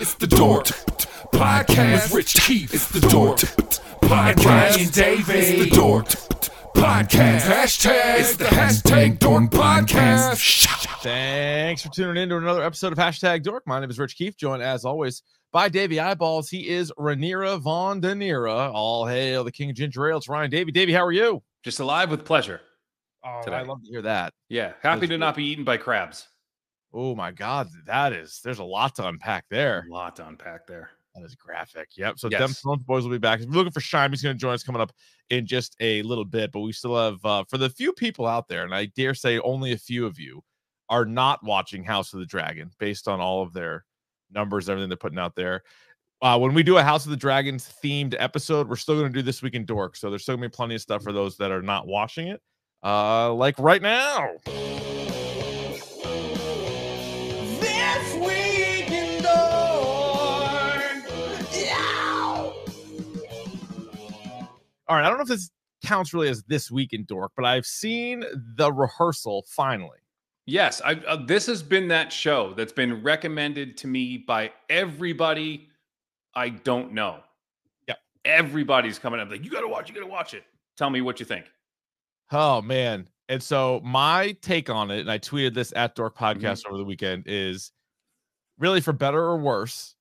It's the Dork Podcast with Rich Keefe. It's the Dork Podcast. And David. It's the Dork Podcast. Hashtag. It's the hashtag Dork Podcast. Thanks for tuning in to another episode of Hashtag Dork. My name is Rich Keefe, joined as always by Davey Eyeballs. He is Rhaenyra Von Danira. All hail the King of Ginger Ale. It's Ryan Davey. Davey, how are you? Just alive with pleasure. Oh, Today. I love to hear that. Yeah, happy to not be eaten by crabs. Oh my God, that is there's a lot to unpack there. A lot to unpack there. That is graphic. Yep. So Yes. Dem Thrones boys will be back. If you're looking for Shime, he's going to join us coming up in just a little bit. But we still have uh, for the few people out there, and I dare say only a few of you are not watching House of the Dragon based on all of their numbers, everything they're putting out there. Uh, when we do a House of the Dragons themed episode, we're still going to do this week in Dork. So there's still going to be plenty of stuff for those that are not watching it. Uh, like right now. All right, I don't know if this counts really as this week in Dork, but I've seen the rehearsal finally. Yes, I, uh, this has been that show that's been recommended to me by everybody I don't know. Yeah, Everybody's coming up like, you got to watch, you got to watch it. Tell me what you think. Oh man. And so my take on it, and I tweeted this at Dork Mm-hmm. Podcast over the weekend, is really for better or worse,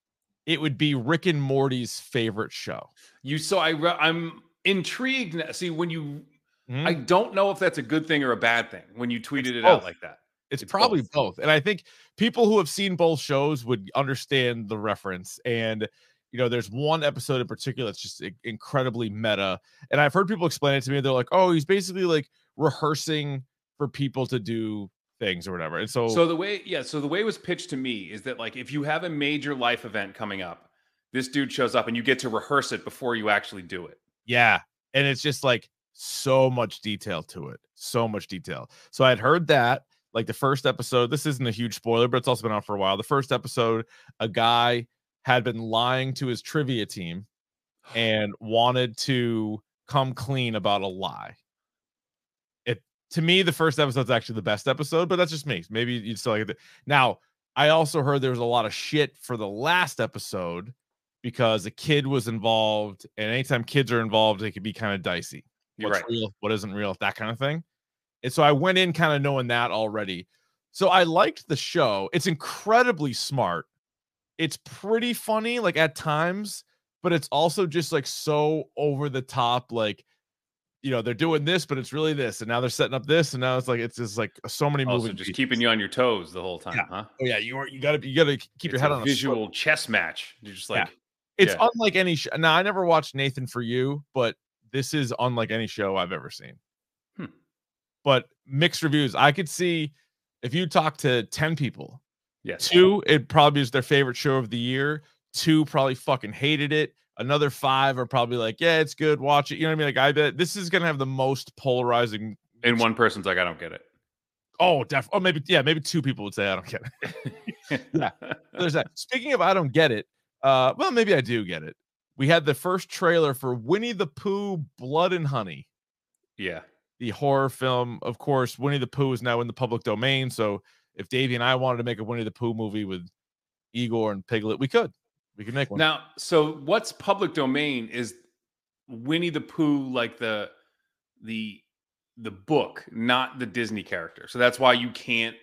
it would be Rick and Morty's favorite show. You so I re- I'm intrigued. See, when you, Mhm. I don't know if that's a good thing or a bad thing when you tweeted it out like that. It's, It's probably both. both. And I think people who have seen both shows would understand the reference. And, you know, there's one episode in particular that's just incredibly meta. And I've heard people explain it to me. They're like, oh, he's basically like rehearsing for people to do things or whatever. And so, So the way, yeah, so the way it was pitched to me is that like if you have a major life event coming up, this dude shows up and you get to rehearse it before you actually do it. Yeah. And it's just like so much detail to it. So much detail. So I had heard that like the first episode, this isn't a huge spoiler, but it's also been out for a while. The first episode, a guy had been lying to his trivia team and wanted to come clean about a lie. It to me, the first episode's actually the best episode, but that's just me. Maybe you'd still like it. Now, I also heard there was a lot of shit for the last episode because a kid was involved, and anytime kids are involved, it can be kind of dicey. What's right. real, what isn't real, that kind of thing. And so I went in kind of knowing that already. So I liked the show. It's incredibly smart. It's pretty funny, like at times, but it's also just like so over the top. Like, you know, they're doing this, but it's really this, and now they're setting up this, and now it's like it's just like so many moving. just pieces. keeping you on your toes the whole time, Yeah. huh? Oh yeah, you are. You gotta. You gotta keep your head on a visual chess match. You're just Yeah. It's Yeah. unlike any. show. now I never watched Nathan for You, but this is unlike any show I've ever seen. Hmm. But mixed reviews. I could see if you talk to ten people, yes. two it probably is their favorite show of the year. Two probably fucking hated it. Another five are probably like, yeah, it's good. Watch it. You know what I mean? Like I bet this is gonna have the most polarizing. And one person's like, I don't get it. Oh, def. Oh, maybe yeah. Maybe two people would say I don't get it. Yeah. There's that. Speaking of I don't get it. Uh, well, maybe I do get it. We had the first trailer for Winnie the Pooh Blood and Honey, yeah. the horror film. Of course, Winnie the Pooh is now in the public domain. So if Davey and I wanted to make a Winnie the Pooh movie with Eeyore and Piglet, we could. We could make one. Now, so what's public domain is Winnie the Pooh, like the the the book, not the Disney character. So that's why you can't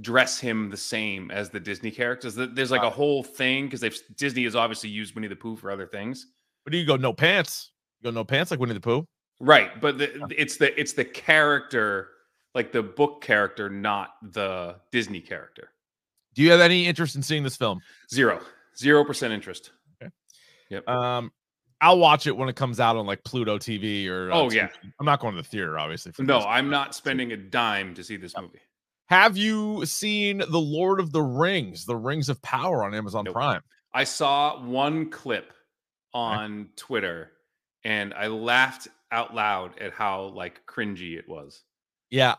dress him the same as the Disney characters. There's like a whole thing because they've Disney has obviously used Winnie the Pooh for other things. But do you go no pants? You go no pants like Winnie the Pooh? Right, but the, it's the it's the character, like the book character, not the Disney character. Do you have any interest in seeing this film? Zero, zero percent interest. Yeah, um, I'll watch it when it comes out on like Pluto TV or. uh, Oh, yeah. I'm not going to the theater, obviously. for No. I'm not spending a dime to see this movie. Have you seen The Lord of the Rings, The Rings of Power on Amazon Nope. Prime? I saw one clip on Twitter, and I laughed out loud at how like cringy it was. Yeah,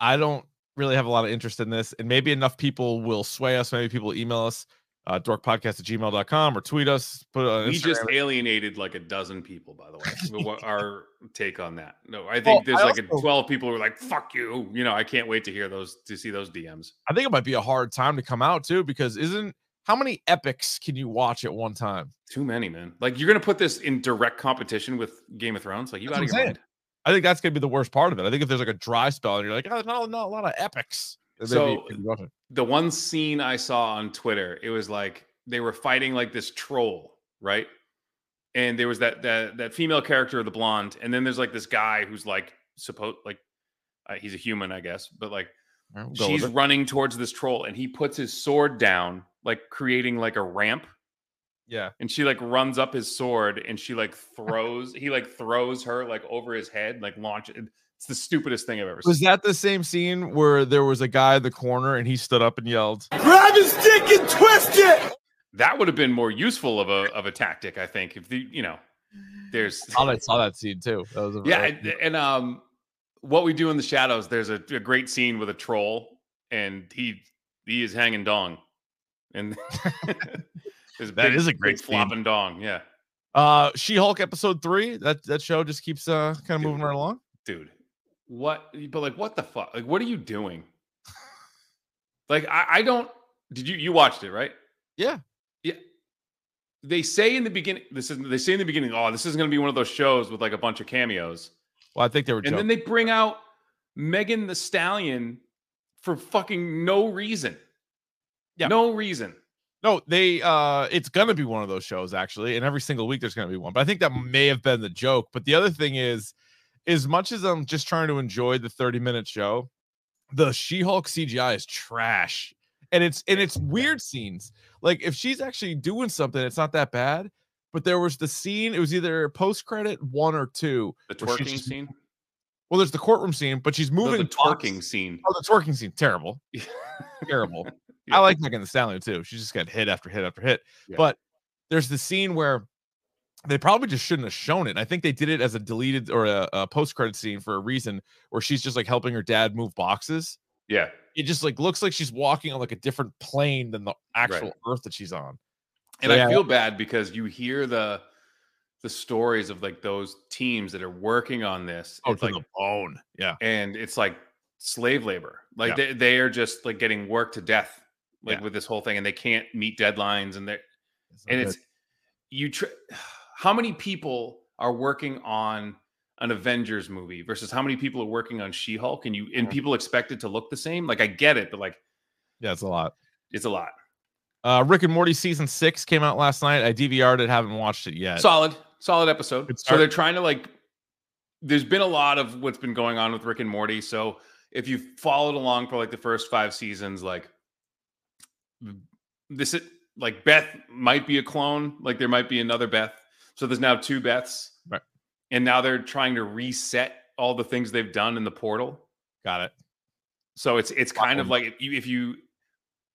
I don't really have a lot of interest in this, and maybe enough people will sway us. Maybe people email us, uh, dorkpodcast at gmail.com or tweet us. Put on We just alienated like a dozen people, by the way. What our take on that? No, I think Well, there's I like a also- 12 people who are like, "Fuck you." You know, I can't wait to hear those to see those DMs. I think it might be a hard time to come out too, because isn't how many epics can you watch at one time? Too many, man. Like you're gonna put this in direct competition with Game of Thrones? Like you That's out what I'm your saying. I think that's gonna be the worst part of it. I think if there's like a dry spell and you're like, oh, not, not a lot of epics. Then maybe you So- could watch it. the one scene I saw on Twitter, it was like they were fighting like this troll, right? And there was that that that female character, the blonde, and then there's like this guy who's like supposed like uh, he's a human, I guess, but like All right, we'll go with she's running towards this troll, and he puts his sword down, like creating like a ramp, yeah. and she like runs up his sword, and she like throws he like throws her like over his head, like launch it. It's the stupidest thing I've ever seen. Was that the same scene where there was a guy in the corner and he stood up and yelled? Grab his dick and twist it! that would have been more useful of a of a tactic, I think. If the you know, there's I saw that scene too. That was a, yeah, and, and um, what we do in the shadows. There's a, a great scene with a troll, and he he is hanging dong, and there's That is a great flopping dong. Yeah, Uh, She-Hulk episode three. That that show just keeps uh kind of moving right along. dude, what? But like, what the fuck? Like, what are you doing? Like, I, I don't. Did you you watched it right? Yeah. Yeah. They say in the beginning. This is they say in the beginning. Oh, this isn't going to be one of those shows with like a bunch of cameos. Well, I think they were And joking. then they bring out Megan Thee Stallion for fucking no reason. Yeah. No reason. no, they uh it's gonna be one of those shows actually, and every single week there's gonna be one. But I think that may have been the joke. But the other thing is, as much as I'm just trying to enjoy the 30 minute show, the She-Hulk CGI is trash. And it's and it's weird scenes. Like if she's actually doing something, it's not that bad. But there was the scene, it was either post credit one or two. The twerking just- scene. Well, there's the courtroom scene, but she's No, moving the box- twerking scene. Oh, the twerking scene, terrible, terrible. Yeah. I like Megan Thee Stallion too. She just got hit after hit after hit. Yeah. But there's the scene where they probably just shouldn't have shown it. I think they did it as a deleted or a, a post credit scene for a reason where she's just like helping her dad move boxes. Yeah. It just like looks like she's walking on like a different plane than the actual earth that she's on. And So, yeah. I feel bad because you hear the the stories of like those teams that are working on this. Oh, it's like the bone. Yeah. and it's like slave labor. Like Yeah. they, they are just like getting worked to death like Yeah. with this whole thing and they can't meet deadlines and they're and good. it's you tr- how many people are working on an avengers movie versus how many people are working on she-hulk? And you and Mhm. people expect it to look the same? Like i get it but like yeah, it's a lot. it's a lot. Uh Rick and Morty season six came out last night. I DVR'd it, haven't watched it yet. solid. Solid episode. So they're trying to like there's been a lot of what's been going on with rick and morty. So if you followed along for like the first five seasons like this is like beth might be a clone. Like there might be another beth so there's now two beths Right. and now they're trying to reset all the things they've done in the portal Got it. so it's it's kind of like if you, if you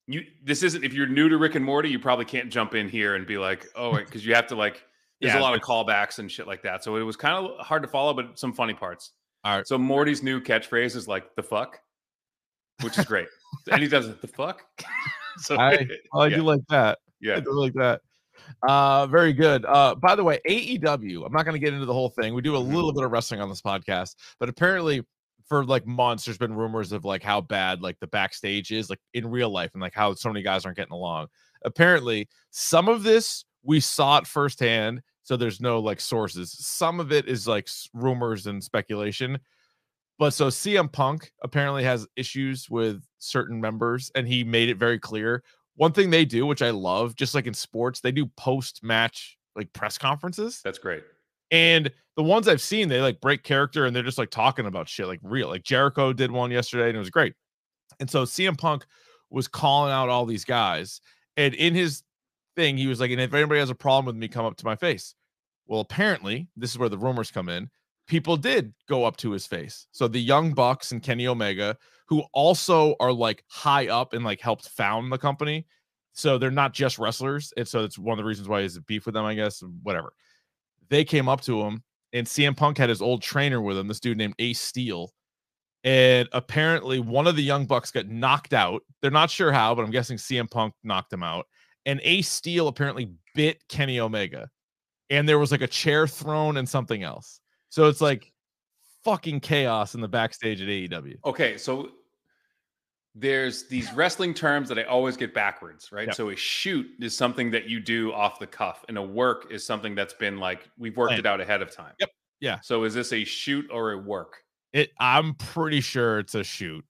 you this isn't if you're new to Rick and Morty, you probably can't jump in here and be like, oh, because you have to like there's Yeah, a lot of callbacks and shit like that. So it was kind of hard to follow, but some funny parts. All right. So Morty's new catchphrase is like the fuck, which is great. and he does it the fuck. so I, I yeah, do like that. Yeah. I do like that. Uh, very good. Uh, by the way, AEW. I'm not going to get into the whole thing. We do a Mhm. little bit of wrestling on this podcast, but apparently, for like months, there's been rumors of like how bad like the backstage is, like in real life, and like how so many guys aren't getting along. Apparently, some of this we saw it firsthand, so there's no like sources. Some of it is like rumors and speculation. But so CM Punk apparently has issues with certain members, and he made it very clear. One thing they do, which I love, just like in sports, they do post match like press conferences. That's great. And the ones I've seen, they like break character and they're just like talking about shit like real. Like Jericho did one yesterday and it was great. And so CM Punk was calling out all these guys. And in his thing, he was like, and if anybody has a problem with me, come up to my face. Well, apparently, this is where the rumors come in. People did go up to his face. So the Young Bucks and Kenny Omega, who also are like high up and like helped found the company. So they're not just wrestlers. And so it's one of the reasons why he's beef with them, I guess. Whatever. They came up to him, and CM Punk had his old trainer with him, this dude named Ace Steel. And apparently, one of the Young Bucks got knocked out. They're not sure how, but I'm guessing CM Punk knocked him out. And Ace Steel apparently bit Kenny Omega. And there was like a chair thrown and something else. So it's like fucking chaos in the backstage at AEW. Okay, so there's these wrestling terms that I always get backwards, right? Yep. So a shoot is something that you do off the cuff, and a work is something that's been like we've worked Planned. it out ahead of time. Yep. Yeah. So is this a shoot or a work? It I'm pretty sure it's a shoot.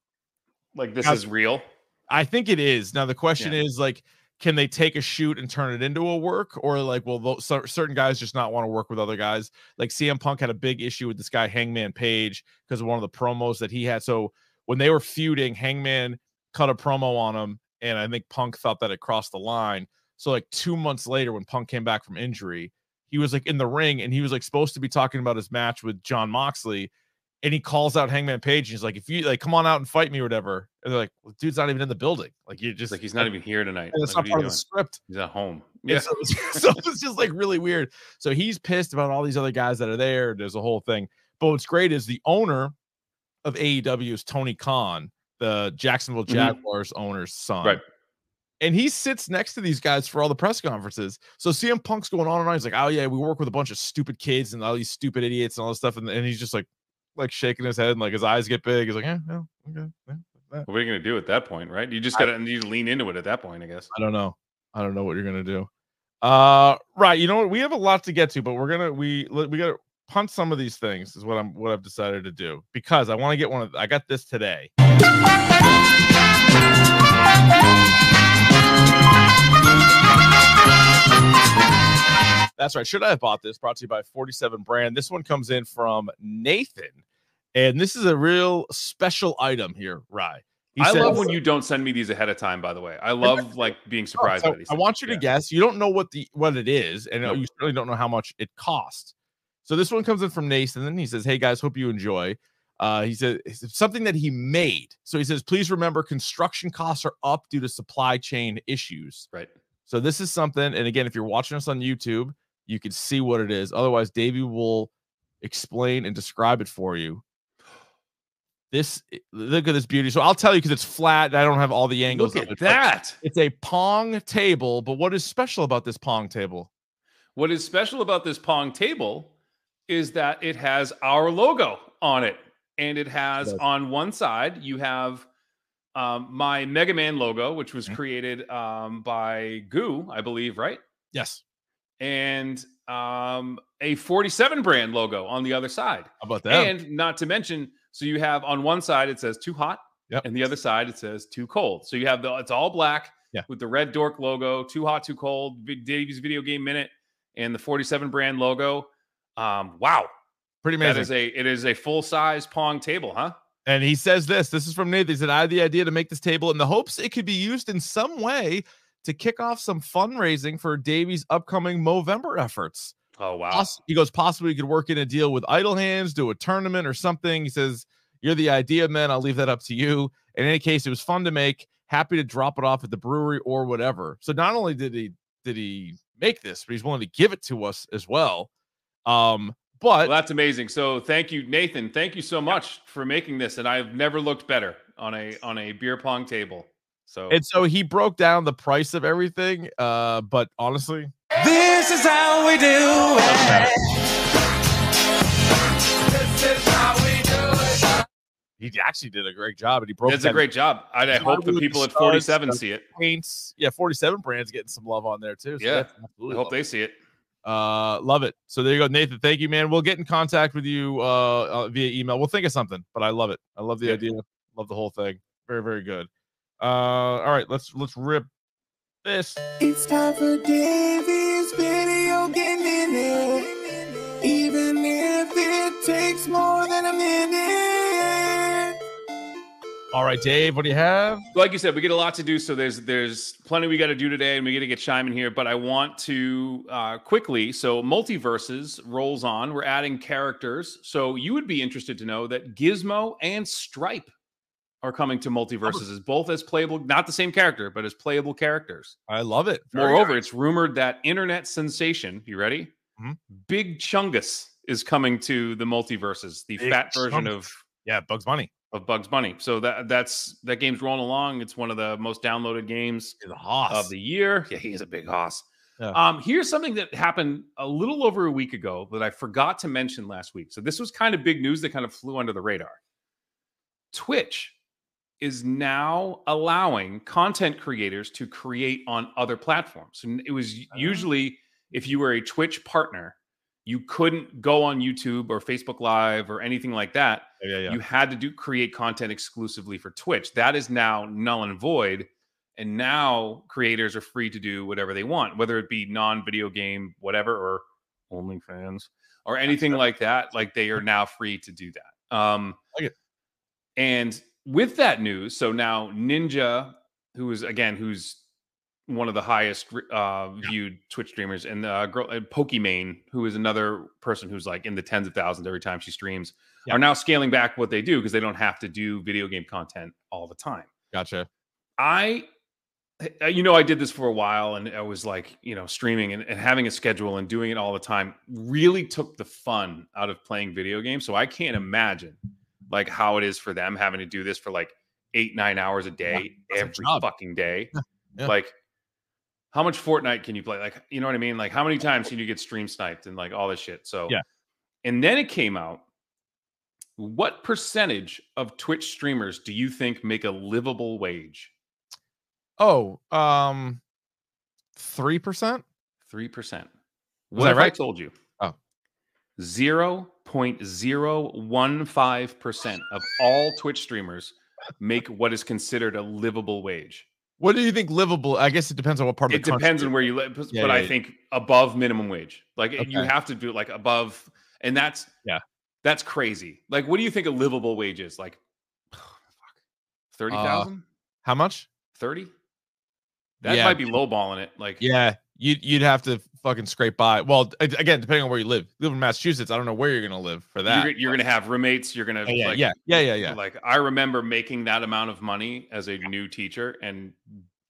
Like this Now- is real? I think it is. Now the question Yeah. is like, can they take a shoot and turn it into a work, or like, will those, cer- certain guys just not want to work with other guys? Like CM Punk had a big issue with this guy Hangman Page because of one of the promos that he had. So when they were feuding, Hangman cut a promo on him, and I think Punk thought that it crossed the line. So like two months later, when Punk came back from injury, he was like in the ring and he was like supposed to be talking about his match with Jon Moxley. And he calls out Hangman Page. And he's like, if you like, come on out and fight me or whatever. And they're like, well, dude's not even in the building. Like, you just like he's not even here tonight. it's Like, not part of the script. He's at home. Yeah. Yeah. So, so it's just like really weird. So he's pissed about all these other guys that are there. There's a whole thing. But what's great is the owner of AEW is Tony Khan, the Jacksonville Mhm. Jaguars owner's son. Right. And he sits next to these guys for all the press conferences. So CM Punk's going on and on. He's like, oh, yeah, we work with a bunch of stupid kids and all these stupid idiots and all this stuff. And, and he's just like, like shaking his head and like his eyes get big. He's like, yeah, yeah, okay. yeah, that." What are you gonna do at that point, right? You just gotta you lean into it at that point, I guess. I don't know. I don't know what you're gonna do. Uh, right. You know what? We have a lot to get to, but we're gonna we we gotta punt some of these things. Is what I'm what I've decided to do because I want to get one of. I got this today. That's right. Should I have bought this? Brought to you by 47 Brand. This one comes in from Nathan, and this is a real special item here, Rye. He I love when you don't send me these ahead of time, by the way. I love like being Oh, surprised so by these. I things. want you to Yeah. guess. You don't know what the what it is, and Nope. you certainly don't know how much it costs. So this one comes in from Nathan, and he says, "Hey guys, hope you enjoy." Uh, he said something that he made. So he says, "Please remember, construction costs are up due to supply chain issues." Right. So this is something, and again, if you're watching us on YouTube, you can see what it is. Otherwise, Davey will explain and describe it for you. This look at this beauty. So I'll tell you because it's flat. and I don't have all the angles. Look of at it, that. It's a pong table, but what is special about this pong table? What is special about this Pong table is that it has our logo on it. And it has does. on one side, you have um, my Mega Man logo, which was Mhm. created um, by Goo, I believe, right? Yes. And um, a 47 brand logo on the other side. How about that? And not to mention, so you have on one side it says too hot, Yep. and the other side it says too cold. So you have the it's all black Yeah. with the red dork logo, too hot, too cold, Vi- Davey's Video Game Minute, and the 47 brand logo. Um, wow, Pretty that amazing. is a it is a full size pong table, huh? and he says this. This is from Nathan. He said, I had the idea to make this table in the hopes it could be used in some way to kick off some fundraising for Davey's upcoming Movember efforts. Oh wow, he goes, possibly you could work in a deal with Idle Hands, do a tournament or something. He says, You're the idea man. I'll leave that up to you. In any case, it was fun to make. Happy to drop it off at the brewery or whatever. So not only did he did he make this, but he's willing to give it to us as well. Um, but well, that's amazing. So thank you, Nathan. Thank you so much for making this, and I've never looked better on a on a beer pong table. So and so he broke down the price of everything. Uh, but honestly, This is how we do doesn't. This is how we do it. he actually did a great job, and he broke. That's a great job. I, I hope the people at 47 uh, see it. paints. Yeah, forty-seven brands getting some love on there too. So Yeah, I hope love they see it. Uh, love it. So there you go, Nathan. Thank you, man. We'll get in contact with you uh, uh via email. We'll think of something, but I love it. I love the Yeah. idea. Love the whole thing. Very, very good. Uh, all right, let's let's rip this. It's time for Davey's video game minute. Even if it takes more than a minute. All right, Dave, what do you have? like you said, we get a lot to do. So there's there's plenty we got to do today, and we got to get Shime in here. But I want to uh, quickly. So MultiVersus rolls on. We're adding characters. So you would be interested to know that Gizmo and Stripe are coming to MultiVersus as both as playable, not the same character, but as playable characters. I love it. Very Moreover, nice. it's rumored that internet sensation. You ready? Mhm. Big Chungus is coming to the MultiVersus. The Big fat version Chungus. of yeah, Bugs Bunny. Of Bugs Bunny. So that that's that game's rolling along. It's one of the most downloaded games The Hoss. of the year. Yeah, he is a big hoss. Yeah. Um, here's something that happened a little over a week ago that I forgot to mention last week. So this was kind of big news that kind of flew under the radar. Twitch is now allowing content creators to create on other platforms. And it was usually if you were a Twitch partner, you couldn't go on YouTube or Facebook Live or anything like that yeah, yeah, you had to do create content exclusively for Twitch. That is now null and void. And now creators are free to do whatever they want, whether it be non-video game, whatever, or OnlyFans or anything like that. Like they are now free to do that. Um Like and with that news, so now Ninja, who is again, who's one of the highest uh, viewed Twitch streamers, and uh, girl uh, Pokimane, who is another person who's like in the tens of thousands every time she streams, Yeah. are now scaling back what they do because they don't have to do video game content all the time. Gotcha. I, uh, you know, I did this for a while, and I was like, you know, streaming and, and having a schedule and doing it all the time really took the fun out of playing video games. So I can't imagine like how it is for them having to do this for like eight nine hours a day a every job. fucking day. yeah. Like, how much Fortnite can you play? Like, you know what I mean? Like, how many times can you get stream sniped and like all this shit? So Yeah. And then it came out. What percentage of Twitch streamers do you think make a livable wage? Oh, um, three percent. Three percent. Was What if I told you? Oh. Zero point zero one five percent of all Twitch streamers make what is considered a livable wage. What do you think livable? I guess it depends on what part of It the country depends on where you live, but Yeah, yeah, I think above minimum wage. Like you have to do like above, and that's Yeah. that's crazy. Like, what do you think a livable wage is? Like, thirty uh, thousand, How much? thirty? That Yeah, might be lowballing it. Like, Yeah, you'd you'd have to fucking scrape by. Well, again, depending on where you live. You live in Massachusetts. I don't know where you're gonna live for that. you're, you're gonna have roommates. You're gonna yeah, yeah, like, yeah, yeah, yeah, yeah. Like I remember making that amount of money as a new teacher and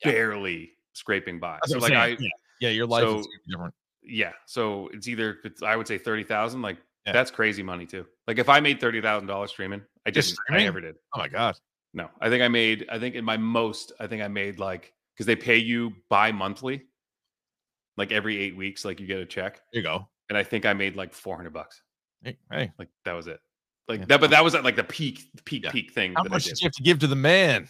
barely scraping by. That's So like saying. I, yeah. yeah, your life so- gonna different. yeah. So it's either it's, I would say thirty thousand. Like Yeah. that's crazy money too. Like if I made thirty thousand dollars streaming, I Just. I never did. Oh my god. No, I think I made. I think in my most, I think I made like because they pay you bi-monthly, like every eight weeks, like you get a check, There you go. and I think I made like four hundred bucks. Hey, hey, Like that was it. Like Yeah. that, but that was at like the peak, peak, Yeah. peak thing. how that much did did. you have to give to the man?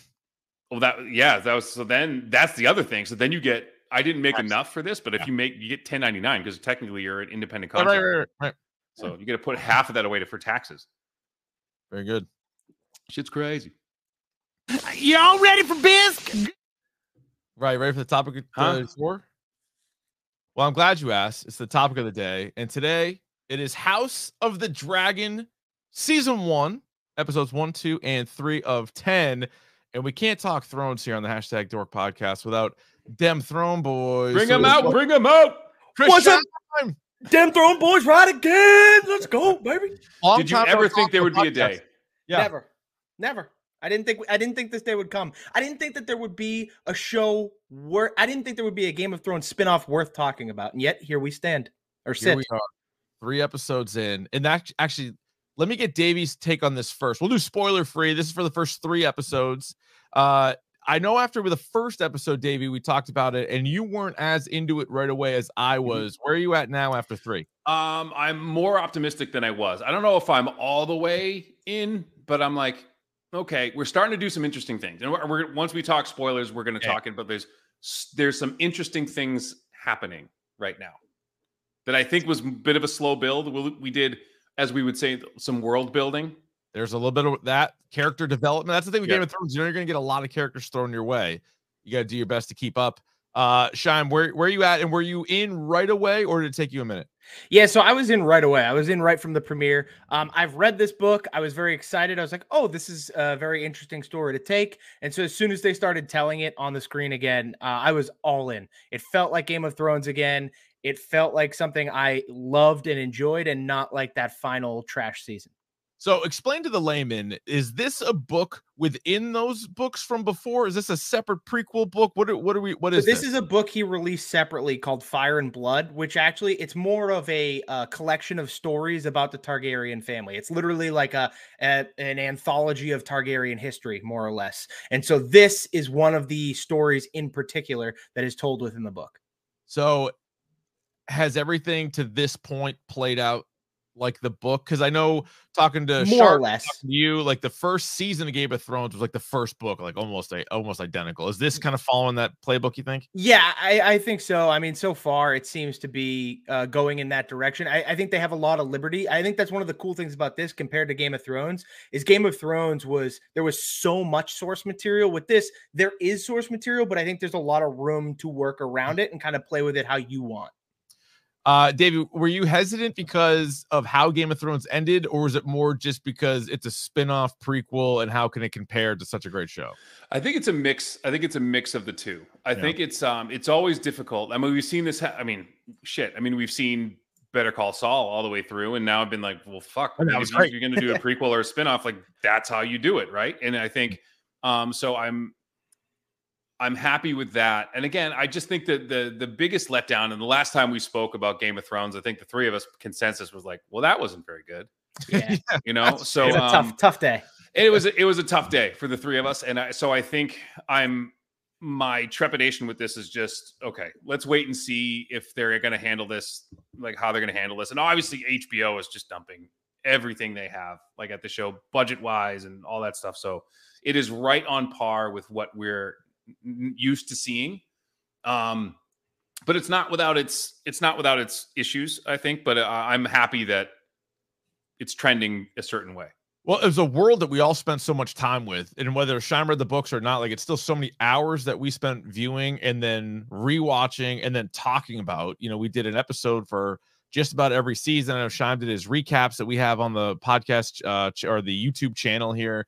Well, that yeah, that was so. Then that's the other thing. So then you get. I didn't make Tax. enough for this, but if Yeah. you make, you get ten ninety nine because technically you're an independent Right, right, contractor. right, right. So you got to put half of that away to for taxes. Very good. Shit's crazy. Y'all ready for biz? Right, ready for the topic of Huh? the? Well, I'm glad you asked. It's the topic of the day, and today it is House of the Dragon, season one, episodes one, two, and three of ten. And we can't talk thrones here on the hashtag Dork Podcast without them throne boys. Bring them out. Bring them out. Chris What's up? Shine, Damn throne boys right again. Let's go, baby. long Did you ever think there would the be a day? Yeah. Never. Never. I didn't think I didn't think this day would come. I didn't think that there would be a show where I didn't think there would be a Game of Thrones spin-off worth talking about. And yet here we stand. Or Here sit. we are, three episodes in, and that actually, let me get Davey's take on this first. We'll do spoiler free. This is for the first three episodes. Uh, I know after the first episode, Davey, we talked about it, and you weren't as into it right away as I was. Where are you at now after three? Um, I'm more optimistic than I was. I don't know if I'm all the way in, but I'm like, okay, we're starting to do some interesting things. And we're, we're once we talk spoilers, we're going to Yeah. talk it. But there's there's some interesting things happening right now. that I think was a bit of a slow build. We, we did, as we would say, some world building. There's a little bit of that character development. That's the thing with Yeah. Game of Thrones. You know, you're going to get a lot of characters thrown your way. You got to do your best to keep up. Uh, Shine, where where are you at, and were you in right away, or did it take you a minute? Yeah, so I was in right away. I was in right from the premiere. Um, I've read this book. I was very excited. I was like, "Oh, this is a very interesting story to take." And so as soon as they started telling it on the screen again, uh, I was all in. It felt like Game of Thrones again. It felt like something I loved and enjoyed, and not like that final trash season. So, explain to the layman: Is this a book within those books from before? Is this a separate prequel book? What are, what are we? what is So this, this? is a book he released separately called Fire and Blood, which actually it's more of a uh, collection of stories about the Targaryen family. It's literally like a, a an anthology of Targaryen history, more or less. And so this is one of the stories in particular that is told within the book. So, has everything to this point played out like the book? Because I know talking to More or less. you, like the first season of Game of Thrones was like the first book, like almost a, almost identical. Is Mm. this kind of following that playbook? You think? Yeah, I, I think so. I mean, so far it seems to be uh, going in that direction. I, I think they have a lot of liberty. I think that's one of the cool things about this compared to Game of Thrones is Game of Thrones was there was so much source material. With this, there is source material, but I think there's a lot of room to work around it and kind of play with it how you want. Uh, David, were you hesitant because of how Game of Thrones ended, or was it more just because it's a spin-off prequel and how can it compare to such a great show? I think it's a mix. I think it's a mix of the two. I Yeah. think it's um it's always difficult. I mean, we've seen this. Ha- I mean, shit. I mean, we've seen Better Call Saul all the way through, and now I've been like, well, fuck. And that was if you- great. you're going to do a prequel or a spinoff, like that's how you do it, right? And I think um so. I'm I'm happy with that. And again, I just think that the the biggest letdown, and the last time we spoke about Game of Thrones, I think the three of us consensus was like, well, that wasn't very good. Yeah, You know, so it's a um, tough, tough day. it was it was a tough day for the three of us and I, so i think i'm my trepidation with this is just okay let's wait and see if they're going to handle this like how they're going to handle this and obviously hbo is just dumping everything they have like at the show budget wise and all that stuff so it is right on par with what we're n- used to seeing um but it's not without its it's not without its issues i think but uh, i'm happy that it's trending a certain way Well, it was a world that we all spent so much time with, and whether Shine read the books or not, like it's still so many hours that we spent viewing and then rewatching and then talking about. You know, we did an episode for just about every season. I know Shine did his recaps that we have on the podcast uh, or the YouTube channel here.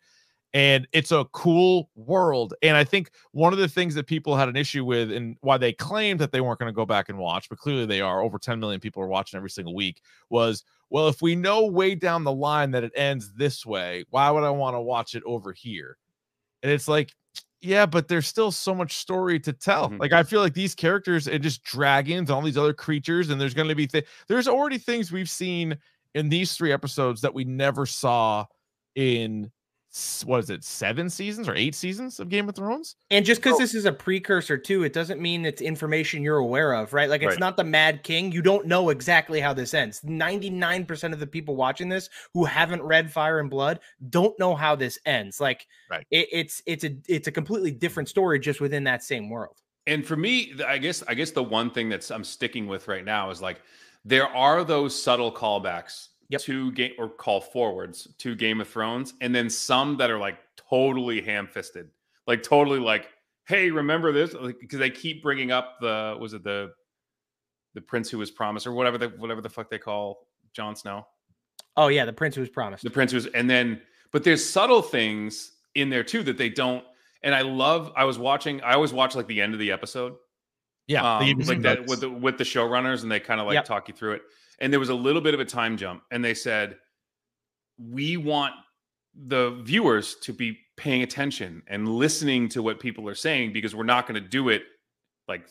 And it's a cool world. And I think one of the things that people had an issue with and why they claimed that they weren't going to go back and watch, but clearly they are over 10 million people are watching every single week was well, if we know way down the line that it ends this way, why would I want to watch it over here? And it's like, yeah, but there's still so much story to tell. Mhm. Like I feel like these characters and just dragons and all these other creatures, and there's going to be th- there's already things we've seen in these three episodes that we never saw in what is it, seven seasons or eight seasons of Game of Thrones? And just Oh. because this is a precursor too, it doesn't mean it's information you're aware of, right? Like it's Right. not the Mad King. You don't know exactly how this ends. 99% of the people watching this who haven't read Fire and Blood don't know how this ends. Like Right. it, it's it's a it's a completely different story just within that same world. and for me i guess i guess the one thing that's i'm sticking with right now is like there are those subtle callbacks Yep. to game or call forwards to game of thrones and then some that are like totally ham-fisted like totally like hey remember this because they keep bringing up the was it the the prince who was promised or whatever the whatever the fuck they call Jon Snow Oh yeah, the prince who was promised. the prince was and then but there's subtle things in there too that they don't and i love i was watching i always watch like the end of the episode Yeah, um, like that with the with the showrunners and they kind of like Yep. talk you through it and there was a little bit of a time jump and they said we want the viewers to be paying attention and listening to what people are saying because we're not going to do it like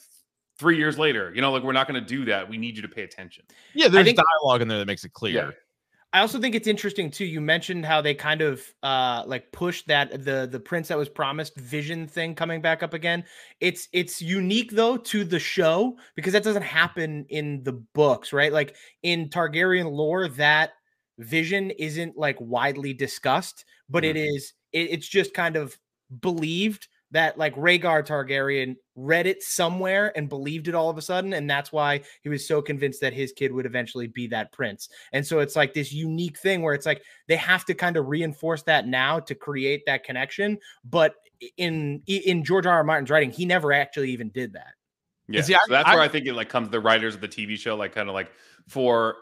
three years later. You know like we're not going to do that. We need you to pay attention. Yeah, there's think- dialogue in there that makes it clear. I also think it's interesting too. You mentioned how they kind of uh like pushed that the the prince that was promised vision thing coming back up again. It's it's unique though to the show because that doesn't happen in the books, right? Like in Targaryen lore, that vision isn't like widely discussed, but it is it, it's just kind of believed that like Rhaegar Targaryen read it somewhere and believed it all of a sudden, and that's why he was so convinced that his kid would eventually be that prince. And so it's like this unique thing where it's like they have to kind of reinforce that now to create that connection. But in in George R. R. Martin's writing, he never actually even did that. Yeah, See, so that's I- where I think it like comes the writers of the TV show, like kind of like for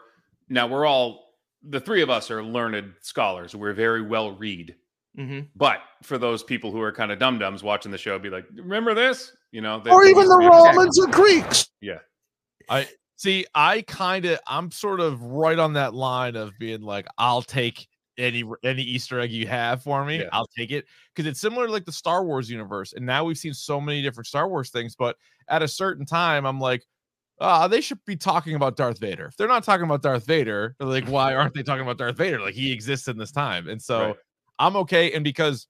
now we're all the three of us are learned scholars. We're very well read. Mhm. But for those people who are kind of dum dums watching the show, be like, remember this? You know, they- Or even the Romans or Greeks. Yeah. I see. I kind of, I'm sort of right on that line of being like, I'll take any any Easter egg you have for me. Yeah. I'll take it because it's similar to like the Star Wars universe. And now we've seen so many different Star Wars things, but at a certain time, I'm like, ah, they should be talking about Darth Vader. If they're not talking about Darth Vader, like, why aren't they talking about Darth Vader? Like he exists in this time, and so Right. I'm okay. And because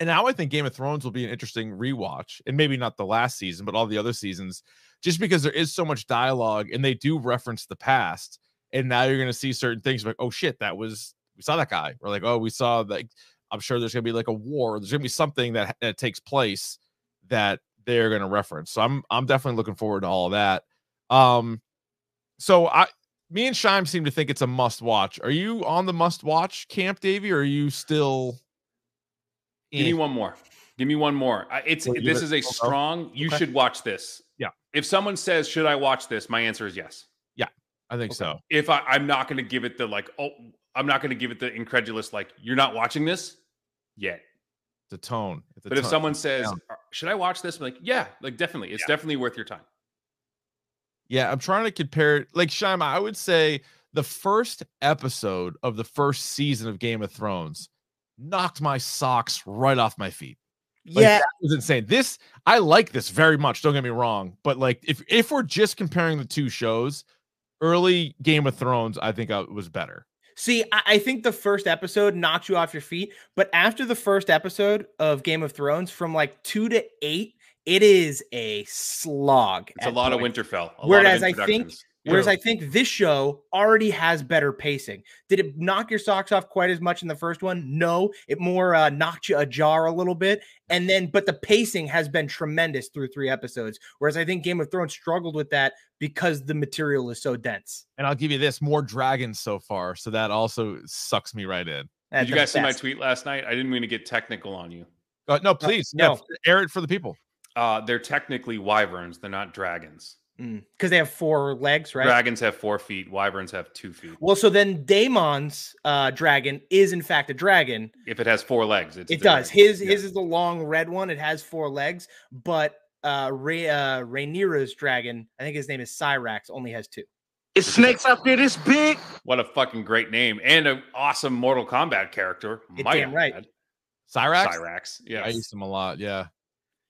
and now I think Game of Thrones will be an interesting rewatch, and maybe not the last season, but all the other seasons, just because there is so much dialogue and they do reference the past. And now you're going to see certain things like, oh shit, that was we saw that guy, or like, oh, we saw like, I'm sure there's going to be like a war. There's going to be something that, that takes place that they're going to reference. So I'm I'm definitely looking forward to all of that. Um, so I, me and Shime seem to think it's a must watch. Are you on the must watch camp, Davey, or are you still? Give me one more. Give me one more. It's you this is a okay. strong. You Okay. should watch this. Yeah. If someone says, "Should I watch this?" My answer is yes. Yeah, I think so. If I, I'm not going to give it the like, oh, I'm not going to give it the incredulous like, you're not watching this yet. The tone. A But if someone says, down. "Uh, "Should I watch this?" I'm like, yeah, like definitely, it's definitely worth your time. Yeah, I'm trying to compare it. Like Shima, I would say the first episode of the first season of Game of Thrones knocked my socks right off my feet. Like, yeah, that was insane. This I like this very much. Don't get me wrong, but like if if we're just comparing the two shows, early Game of Thrones, I think uh, was better. See, I, I think the first episode knocked you off your feet, but after the first episode of Game of Thrones, from like two to eight, it is a slog. It's a at lot of. Winterfell. a lot of Whereas I think- Whereas Yeah. I think this show already has better pacing. Did it knock your socks off quite as much in the first one? No, it more uh, knocked you ajar a little bit. And then, but the pacing has been tremendous through three episodes. Whereas I think Game of Thrones struggled with that because the material is so dense. And I'll give you this: more dragons so far, so that also sucks me right in. Did you guys see my tweet last night? I didn't mean to get technical on you. Uh, no, please, yeah, no. f- air it for the people. Uh, they're technically wyverns. They're not dragons. Because they have four legs, right? Dragons have four feet. Wyverns have two feet. Well, so then Daemon's uh, dragon is in fact a dragon. If it has four legs, it's it the does. dragon. His Yeah. his is the long red one. It has four legs, but uh, Ray, uh Rhaenyra's dragon, I think his name is Syrax, only has two. It's snakes out there this big. What a fucking great name and an awesome Mortal Kombat character. You're damn right. add. Cyrax. Cyrax. I used him a lot. Yeah,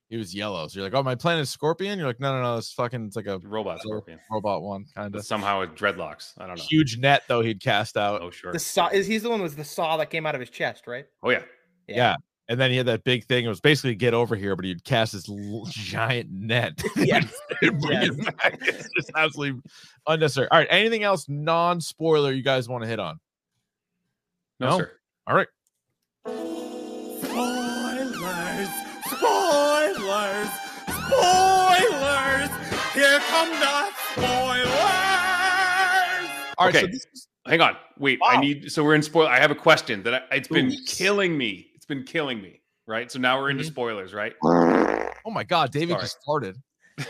he was yellow. So you're like, oh, my planet is Scorpion. You're like, no, no, no, it's fucking, it's like a Robot scorpion. robot one, kind of somehow with dreadlocks. I don't know. huge net though. He'd cast out. Oh sure. The saw is he's the one with the saw that came out of his chest, right? Oh yeah. Yeah. And then he had that big thing. It was basically get over here, but he'd cast this l- giant net. Yes. and bring it back. It's just absolutely unnecessary. All right. Anything else non spoiler you guys want to hit on? No, No. sir. All right. Here come the spoilers! All right. So Okay. this is, Hang on. Wait. I need. So we're in spoil. I have a question that I, it's been Ooh. killing me. It's been killing me. Right. So now we're into Mhm. spoilers. Right. oh my God, David Sorry. just started.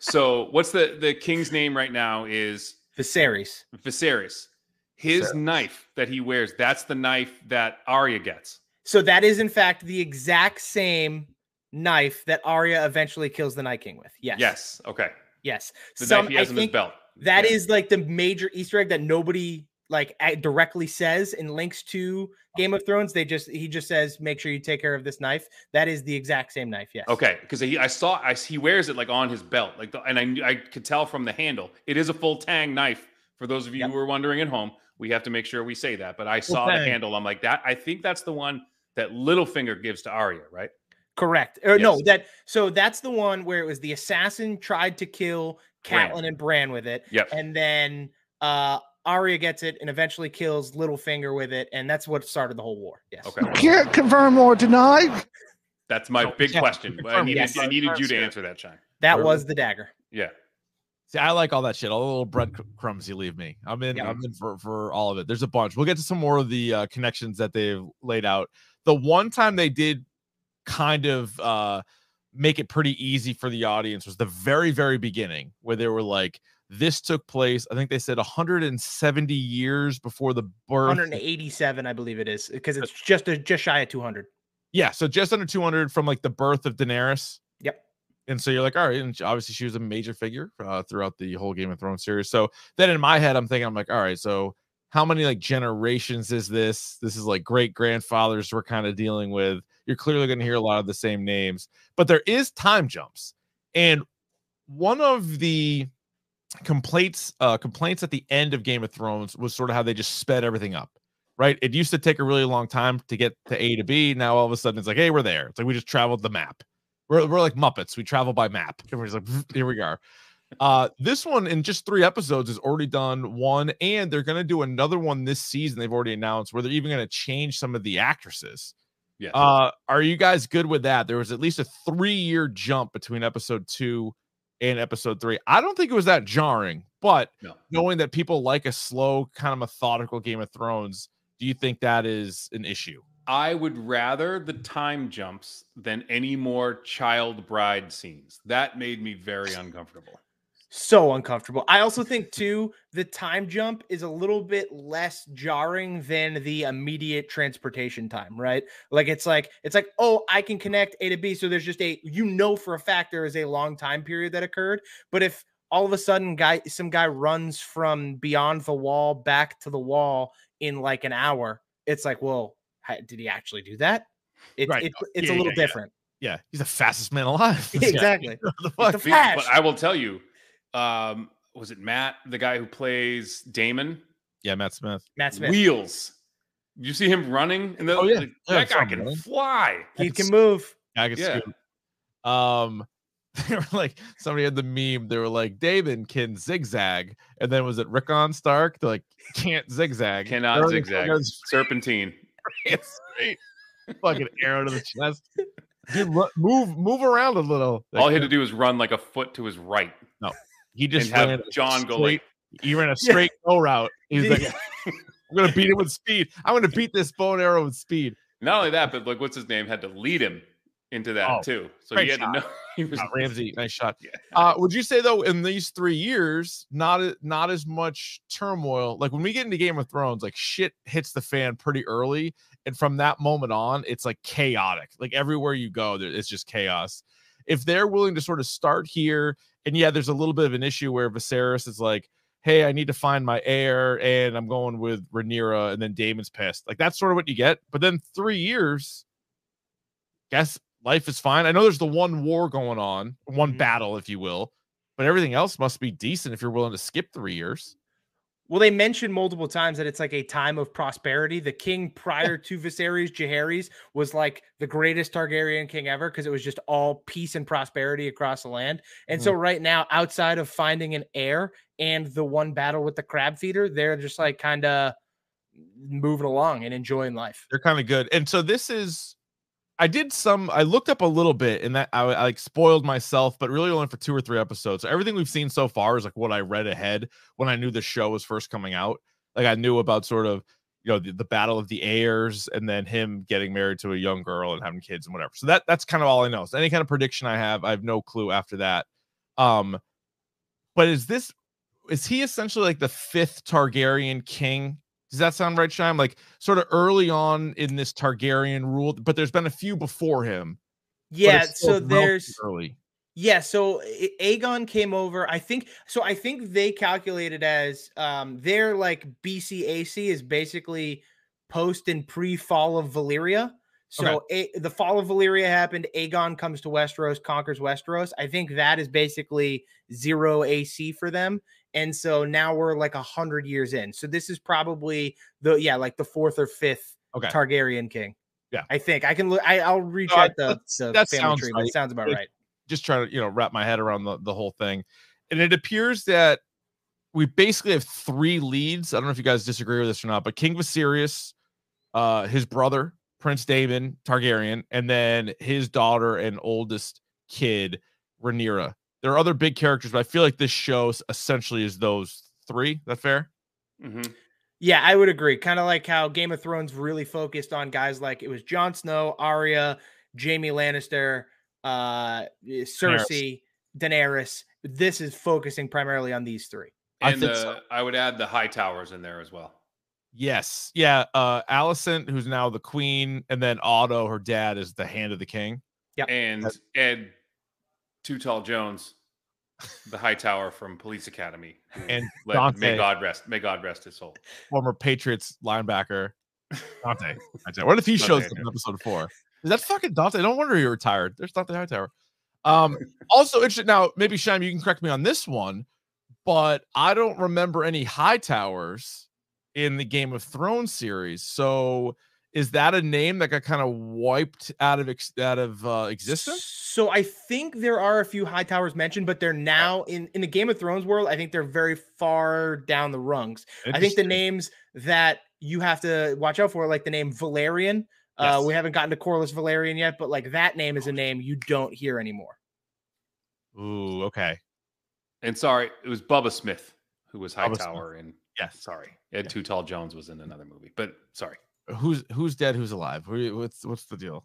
So what's the the king's name right now? Is Viserys. Viserys. His Viserys. knife that he wears. That's the knife that Arya gets. So that is in fact the exact same knife that Arya eventually kills the Night King with. Yes. Yes. Okay. Yes. The Some knife he I has in his think belt. that Yeah. is like the major Easter egg that nobody like directly says in links to Game of Thrones. They just he just says, make sure you take care of this knife. That is the exact same knife. Yes. Okay, because he I saw I he wears it like on his belt, like the, and I I could tell from the handle it is a full tang knife. For those of you Yep. who are wondering at home, we have to make sure we say that. But I saw the handle. I'm like that. I think that's the one that Littlefinger gives to Arya, right? Correct. Or no, that so that's the one where it was the assassin tried to kill Bran. Catelyn and Bran with it. Yep. And then uh Arya gets it and eventually kills Littlefinger with it, and that's what started the whole war. Yes. Okay. Can't confirm or deny. That's my Oh, big yeah, question. I needed, yes. I needed you to answer that, Shine. That Where- was the dagger. Yeah. See, I like all that shit. All the little breadcrumbs you leave me. I'm in. Yeah. I'm in for for all of it. There's a bunch. We'll get to some more of the uh, connections that they've laid out. The one time they did kind of uh make it pretty easy for the audience was the very very beginning where they were like this took place i think they said 170 years before the birth 187, I believe it is, because it's just a, just shy of 200. yeah so just under 200 from like the birth of daenerys Yep. and so you're like, all right, and obviously she was a major figure uh, throughout the whole Game of Thrones series. So then in my head, I'm thinking, I'm like, all right, so how many like generations is this? This is like great grandfathers we're kind of dealing with. You're clearly going to hear a lot of the same names, but there is time jumps, and one of the complaints uh complaints at the end of Game of Thrones was sort of how they just sped everything up. Right. It used to take a really long time to get to A to B. Now all of a sudden it's like, hey, we're there. It's like we just traveled the map. We're, we're like Muppets. We travel by map. Everybody's like, here we are. Uh, this one in just three episodes is already done one, and they're going to do another one this season. They've already announced where they're even going to change some of the actresses. Yes. Uh, are you guys good with that? There was at least a three year jump between episode two and episode three. I don't think it was that jarring, but No. knowing that people like a slow, kind of methodical Game of Thrones, do you think that is an issue? I would rather the time jumps than any more child bride scenes. That made me very uncomfortable. So uncomfortable. I also think too the time jump is a little bit less jarring than the immediate transportation time, right? Like it's like it's like oh, I can connect A to B, so there's just a you know for a fact there is a long time period that occurred. But if all of a sudden guy some guy runs from beyond the wall back to the wall in like an hour, it's like, well, how, did he actually do that? It's Right. it's, oh, it's Yeah, a little yeah, yeah. different. Yeah, he's the fastest man alive. Exactly. The fuck? the See, Flash. But I will tell you, um, was it Matt, the guy who plays Daemon? Yeah, Matt Smith. Matt Smith. Wheels. You see him running, and the, Oh, yeah. like, Yeah, that I guy can running. fly. he That's- can move. I could Yeah. scoot. Um, they were like somebody had the meme. They were like, Daemon can zigzag, and then was it Rickon Stark? They're like, can't zigzag, Cannot Everything zigzag. goes Serpentine. straight, straight. Fucking arrow to the chest. Dude, ru- move, move around a little. All he had to do was run like a foot to his right He just and have ran a John go like, straight- He ran a straight go route. He's like, I'm gonna beat him with speed. I'm gonna beat this bow and arrow with speed. not only that, but like, what's his name had to lead him into that Oh, too. So he had shot. to know he was Ramsay, nice shot. Yeah. Uh, would you say though, in these three years, not not as much turmoil? Like when we get into Game of Thrones, like shit hits the fan pretty early, and from that moment on, it's like chaotic. Like everywhere you go, it's just chaos. If they're willing to sort of start here, and yeah, there's a little bit of an issue where Viserys is like, "Hey, I need to find my heir, and I'm going with Rhaenyra," and then Daemon's pissed. Like that's sort of what you get. But then three years, guess life is fine. I know there's the one war going on, one Mhm. battle, if you will, but everything else must be decent if you're willing to skip three years. Well, they mentioned multiple times that it's like a time of prosperity. The king prior to Viserys Jaehaerys was like the greatest Targaryen king ever because it was just all peace and prosperity across the land. And so mm-hmm. right now, outside of finding an heir and the one battle with the crab feeder, they're just like kind of moving along and enjoying life. They're kind of good. And so this is, I did some, I looked up a little bit and that I, I like spoiled myself, but really only for two or three episodes. So everything we've seen so far is like what I read ahead when I knew the show was first coming out. Like I knew about sort of, you know, the, the battle of the heirs and then him getting married to a young girl and having kids and whatever. So that that's kind of all I know. So any kind of prediction I have, I have no clue after that. Um, but is this is he essentially like the fifth Targaryen king? Does that sound right, Shime? Like sort of early on in this Targaryen rule, but there's been a few before him. Yeah. So there's early. Yeah, so Aegon came over. I think so. I think they calculated as um their like BCAC is basically post and pre fall of Valyria. So A- the fall of Valyria happened. Aegon comes to Westeros, conquers Westeros. I think that is basically zero AC for them. And so now we're like a hundred years in. So this is probably the yeah, like the fourth or fifth Okay. Targaryen king. Yeah. I think I can look. I, I'll recheck Uh, the, the that family sounds tree, right. it sounds about right. Just trying to, you know, wrap my head around the, the whole thing. And it appears that we basically have three leads. I don't know if you guys disagree with this or not, but King Viserys, uh, his brother, Prince Daemon Targaryen, and then his daughter and oldest kid, Rhaenyra. There are other big characters, but I feel like this show essentially is those three. That fair? Mhm. Yeah, I would agree. Kind of like how Game of Thrones really focused on guys like it was Jon Snow, Arya, Jaime Lannister, uh, Cersei, Daenerys. This is focusing primarily on these three. I And think the, so. I would add the high towers in there as well. Yes. Yeah. Uh Alicent, who's now the queen, and then Otto, her dad, is the hand of the king. Yep. And Ed Too Tall Jones, the high tower from Police Academy. And let- Dante. may God rest, may God rest his soul. former Patriots linebacker Dante. What if he shows up in episode four? Is that fucking Dante? No wonder he retired. There's Dont'a Hightower. Um, also interesting. Now, maybe Shime, you can correct me on this one, but I don't remember any high towers in the Game of Thrones series. So is that a name that got kind of wiped out of ex- out of uh, existence? So I think there are a few high towers mentioned, but they're now in in the Game of Thrones world. I think they're very far down the rungs. I think the names that you have to watch out for, like the name Velaryon. Uh, we haven't gotten to Corlys Velaryon yet, but like that name is a name you don't hear anymore. Ooh, okay. And sorry, it was Bubba Smith who was high Bubba Smith. tower. And Yes. sorry, Ed Too Tall Jones was in another movie, but sorry. Who's who's dead? Who's alive? Who- What's what's the deal?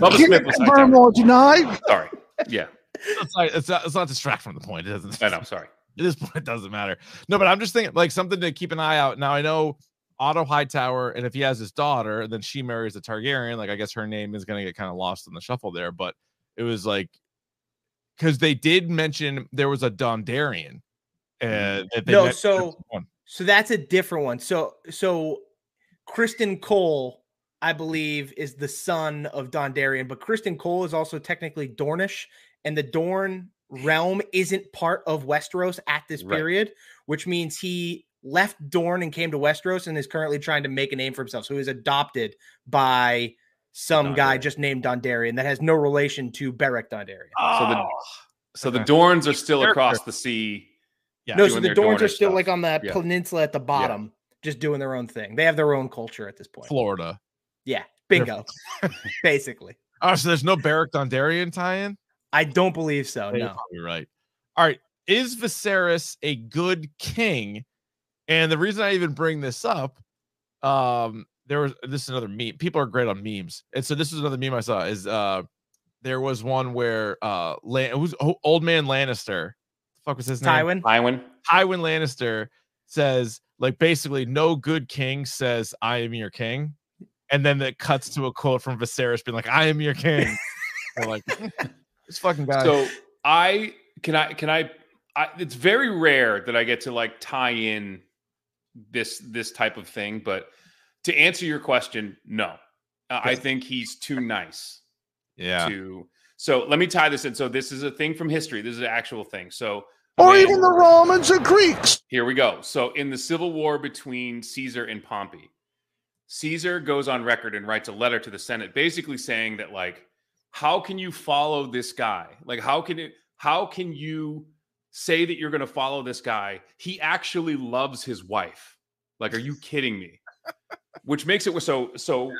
Bubba Smith was high confirm or deny. Sorry. Yeah, It's not, it's not, it's not distract from the point. It doesn't. I know. Sorry. at this point it doesn't matter. No, but I'm just thinking like something to keep an eye out. Now I know Otto Hightower, and if he has his daughter, then she marries a Targaryen, like I guess her name is gonna get kind of lost in the shuffle there. But it was like because they did mention there was a Dondarrion. Uh, that they No, mentioned so- So that's a different one. So so Criston Cole, I believe, is the son of Dondarrion, but Criston Cole is also technically Dornish, and the Dorne realm isn't part of Westeros at this Right. period, which means he left Dorne and came to Westeros and is currently trying to make a name for himself. So he was adopted by some guy Dondarrion. just named Dondarrion that has no relation to Beric Dondarrion. So the Oh, so the Okay. Dorns are still across the sea. yeah, no, so the Dorns are still stuff. like on that Yeah. peninsula at the bottom, just doing their own thing. They have their own culture at this point. Florida. Yeah, bingo. Basically, Oh, so there's no Beric Dondarrion tie-in. I don't believe so. No. You're No. probably right. All right. Is Viserys a good king? And the reason I even bring this up, um, there was this is another meme. People are great on memes. And so this is another meme I saw is uh there was one where uh Lan- who's oh, old man Lannister. fuck was his name? Tywin. Tywin. Tywin Lannister says, like, basically, no good king says, I am your king. And then it cuts to a quote from Viserys being like, I am your king. They're like, this fucking guy. So I can I can I, I it's very rare that I get to like tie in this this type of thing, but to answer your question, no. Uh, I think he's too nice yeah. to so let me tie this in. So this is a thing from history. This is an actual thing. So Or even the Romans or Greeks. Here we go. So, in the civil war between Caesar and Pompey, Caesar goes on record and writes a letter to the Senate basically saying that, like, how can you follow this guy? Like, how can it, how can you say that you're going to follow this guy? He actually loves his wife. Like, are you kidding me? Which makes it so, so,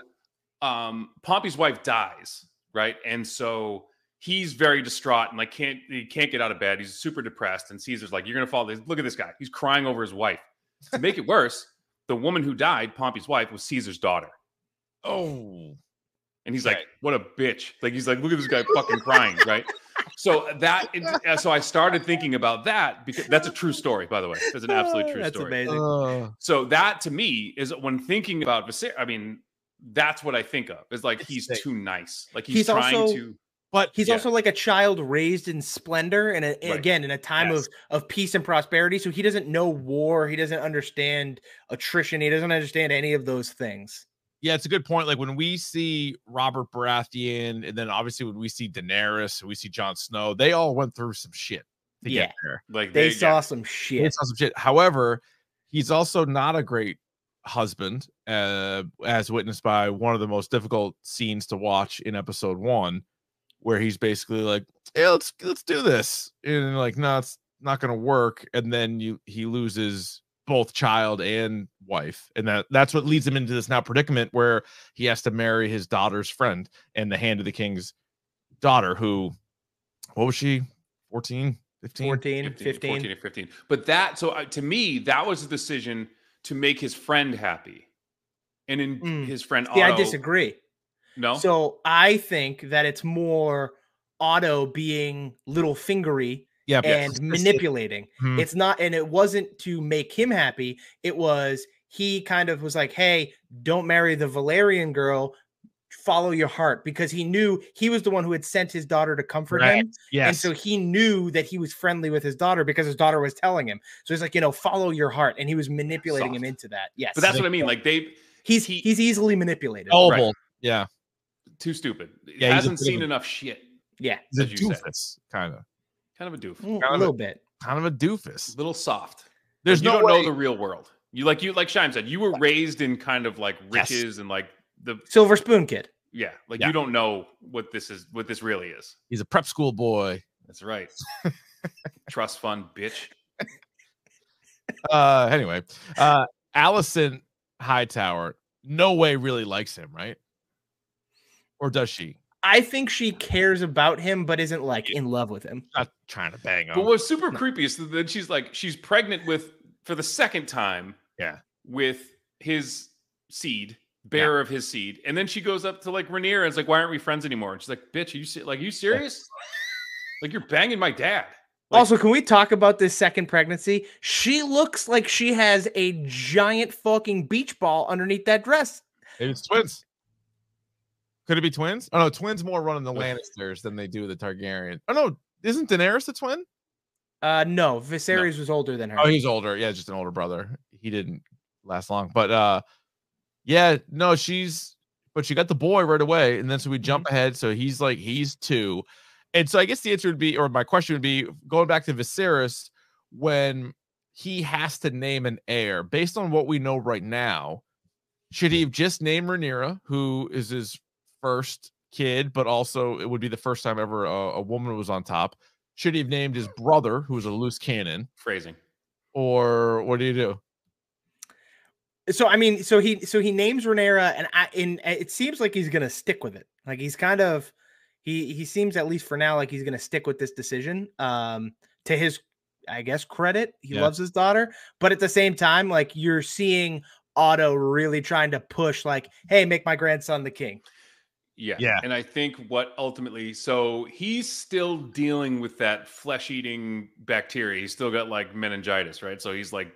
um, Pompey's wife dies, right? And so, he's very distraught and like can't he can't get out of bed. He's super depressed. And Caesar's like, You're gonna follow this. Look at this guy. He's crying over his wife. To make it worse, the woman who died, Pompey's wife, was Caesar's daughter. Oh. And he's Right. like, What a bitch. Like he's like, look at this guy fucking crying, right? So that uh, so I started thinking about that because that's a true story, by the way. That's an absolute true That's story. That's amazing. So that to me is when thinking about Viser, I mean, that's what I think of. Is like he's Sick. too nice. Like he's, He's trying also- to but He's Yeah. also like a child raised in splendor and a, Right. again in a time Yes. of of peace and prosperity. So he doesn't know war. He doesn't understand attrition. He doesn't understand any of those things. yeah, it's a good point. Like when we see Robert Baratheon, and then obviously when we see Daenerys, we see Jon Snow, they all went through some shit to Yeah. get there. like They yeah. saw some shit. They shit. saw some shit. However, he's also not a great husband, uh, as witnessed by one of the most difficult scenes to watch in episode one, where he's basically like, "Hey, let's let's do this," and like, no, it's not gonna work. And then you he loses both child and wife, and that that's what leads him into this now predicament where he has to marry his daughter's friend and the hand of the king's daughter, who what was she 14 15 14, 15, 15. 14 or 15. But that, so uh, to me, that was a decision to make his friend happy. And in Mm. his friend See, I disagree. No, So I think that it's more Otto being little fingery yeah but and manipulating. Mhm. It's not, and it wasn't to make him happy. It was he kind of was like, "Hey, don't marry the Velaryon girl. Follow your heart," because he knew he was the one who had sent his daughter to comfort Right. him, and so he knew that he was friendly with his daughter because his daughter was telling him. So he's like, you know, follow your heart, and he was manipulating him into that. Yes, but that's what I mean. Like they he's he- he's easily manipulated. gullible yeah too stupid. Yeah, he he's hasn't bit of seen enough shit. Yeah, he's a as you said. doofus kind of Kind of a doof. Mm, Kind a of little bit. kind of a doofus little soft. there's Like, you no don't way know the real world. You like you like Shime said, you were raised in kind of like Yes. riches and like the Silver spoon kid. yeah, like Yeah. you don't know what this is what this really is. he's a prep school boy That's right. Trust fund, bitch. uh anyway uh allison hightower no way really likes him right or does she I think she cares about him, but isn't like in love with him. not trying to bang him But what's super creepy is that then she's like she's pregnant with for the second time. Yeah. With his seed, bearer of his seed, and then she goes up to like Rhaenyra and is like, "Why aren't we friends anymore?" And she's like, "Bitch, are you se- like are you serious? like you're banging my dad." Like- also, can we talk about this second pregnancy? She looks like she has a giant fucking beach ball underneath that dress. Maybe it's twins. Could it be twins? Oh no, twins more run in the Lannisters than they do the Targaryen. Oh no, isn't Daenerys a twin? Uh, no, Viserys was older than her. Oh, he's older. Yeah, just an older brother. He didn't last long. But uh yeah, no, she's but she got the boy right away. And then so we jump ahead. So he's like he's two. And so I guess the answer would be, or my question would be going back to Viserys, when he has to name an heir, based on what we know right now, should he have just named Rhaenyra, who is his first kid, but also it would be the first time ever a, a woman was on top? Should he have named his brother, who was a loose cannon? Phrasing. or what do you do? so I mean, so he so he names Rhaenyra, and I in it seems like he's gonna stick with it. Like he's kind of he he seems at least for now like he's gonna stick with this decision. Um, to his I guess credit, he Yeah. loves his daughter, but at the same time, like you're seeing Otto really trying to push, like, hey, make my grandson the king. Yeah. Yeah. And I think what ultimately, so he's still dealing with that flesh eating bacteria. He's still got like meningitis, right? So he's like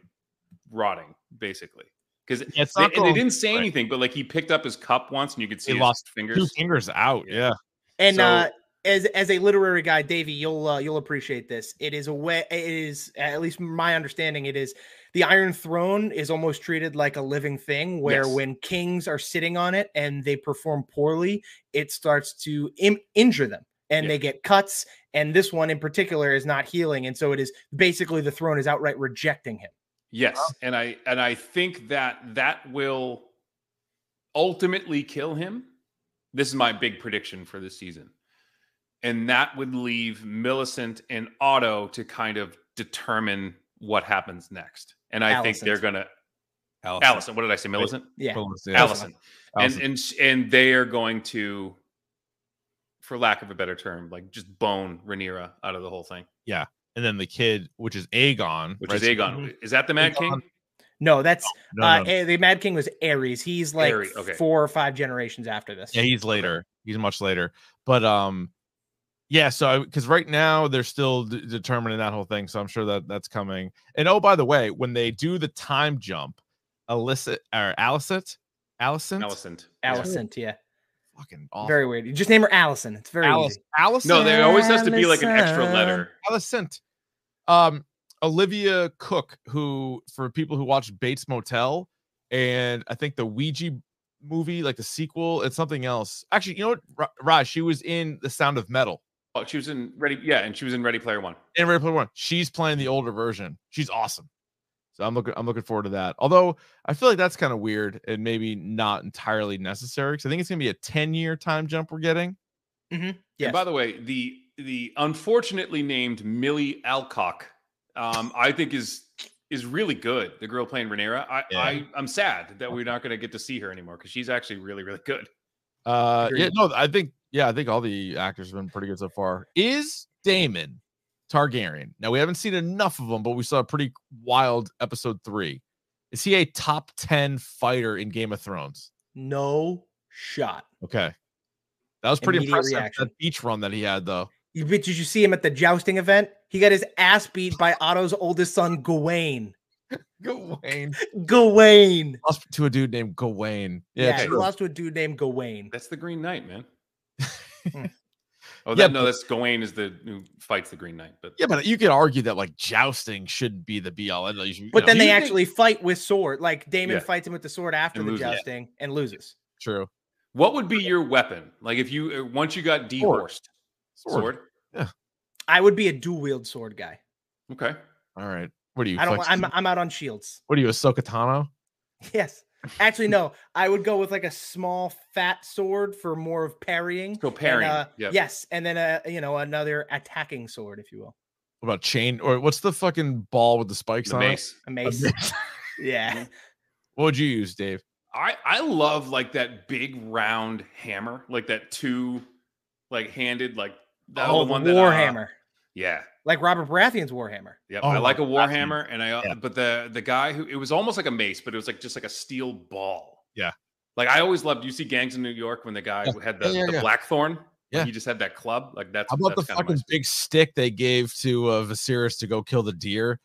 rotting basically. Because Yeah, it's they, they didn't say right. anything, but like he picked up his cup once and you could see He his lost fingers. Two fingers out. Yeah. And So- uh as as a literary guy, Davey, you'll uh, you'll appreciate this. It is a way. It is at least my understanding. It is the Iron Throne is almost treated like a living thing, where Yes. when kings are sitting on it and they perform poorly, it starts to Im- injure them, and Yeah. they get cuts. And this one in particular is not healing, and so it is basically the throne is outright rejecting him. Yes, and I and I think that that will ultimately kill him. This is my big prediction for this season. And that would leave Millicent and Otto to kind of determine what happens next. And I think they're going to Allison. Allison, what did I say? Millicent? Yeah, Yeah. Allison. And Allison. and s- and they are going to for lack of a better term, like just bone Rhaenyra out of the whole thing. Yeah, and then the kid, which is Aegon, Which right? is Aegon. Is that the Mad King? No, that's No, uh, no. eh, the Mad King was Aerys. He's like Aerys, okay. four or five generations after this. Yeah, he's later. He's much later. But um, yeah. So because right now they're still d- determining that whole thing, so I'm sure that that's coming. And oh, by the way, when they do the time jump, Alyssa or Alicent, Alicent, Alicent. Alicent, yeah. fucking awful. Very weird. You just name her Allison. It's very Alice, easy. Alicent. No, there always has to be like an extra letter. Alicent. Um, Olivia Cooke, who for people who watched Bates Motel, and I think the Ouija movie, like the sequel, and something else. Actually, you know what, Raj? She was in The Sound of Metal. Oh, she was in Ready. Yeah, and she was in Ready Player One. and Ready Player One. She's playing the older version. She's awesome. So I'm looking. I'm looking forward to that. Although I feel like that's kind of weird and maybe not entirely necessary because I think it's gonna be a 10 year time jump we're getting. Yes. And by the way, the the unfortunately named Millie Alcock, um, I think is is really good. The girl playing Rhaenyra. I, Yeah. I I'm sad that we're not going to get to see her anymore because she's actually really really good. Uh, yeah, no, I think yeah, I think all the actors have been pretty good so far. Is Daemon Targaryen? Now we haven't seen enough of him, but we saw a pretty wild episode three. Is he a top ten fighter in Game of Thrones? No shot. Okay, that was pretty Immediate impressive. reaction. That beach run that he had, though. You, but did you see him at the jousting event? He got his ass beat by Otto's oldest son, Gawain. Gawain Gawain. lost to a dude named Gawain. Yeah, Yeah, he lost to a dude named Gawain. That's the Green Knight, man. Hmm. oh, Yeah, that, no, but- that's Gawain is the who fights the Green Knight. But yeah, but you could argue that like jousting shouldn't be the be all end all. You should- you But know, then they you think- actually fight with sword. Like Daemon Yeah. fights him with the sword after And the loses. jousting and loses. true what would be your weapon? Like if you uh, once you got dehorsed, sword. Sword. Yeah. I would be a dual wield sword guy. Okay. All right. What are you? I don't. I'm, I'm out on shields. what are you, a Sokatano? Yes. Actually, no. I would go with like a small fat sword for more of parrying. So and, parrying, uh, yep. Yes, and then a you know another attacking sword, if you will. What about chain or what's the fucking ball with the spikes The on mace. A it? mace. Mm-hmm. yeah. what would you use, Dave? I I love like that big round hammer, like that two like handed like that Oh, the the one that uh, Warhammer, yeah. like Robert Baratheon's Warhammer. Yep. Oh, I like a warhammer, and I uh, Yeah. but the the guy who it was almost like a mace, but it was like just like a steel ball. Yeah. Like I always loved. You see gangs in New York when the guy Yeah. who had the, Yeah, yeah, the yeah. blackthorn. Yeah. He just had that club. Like that's How about the that's kinda fucking big stick they gave to uh, Viserys to go kill the deer?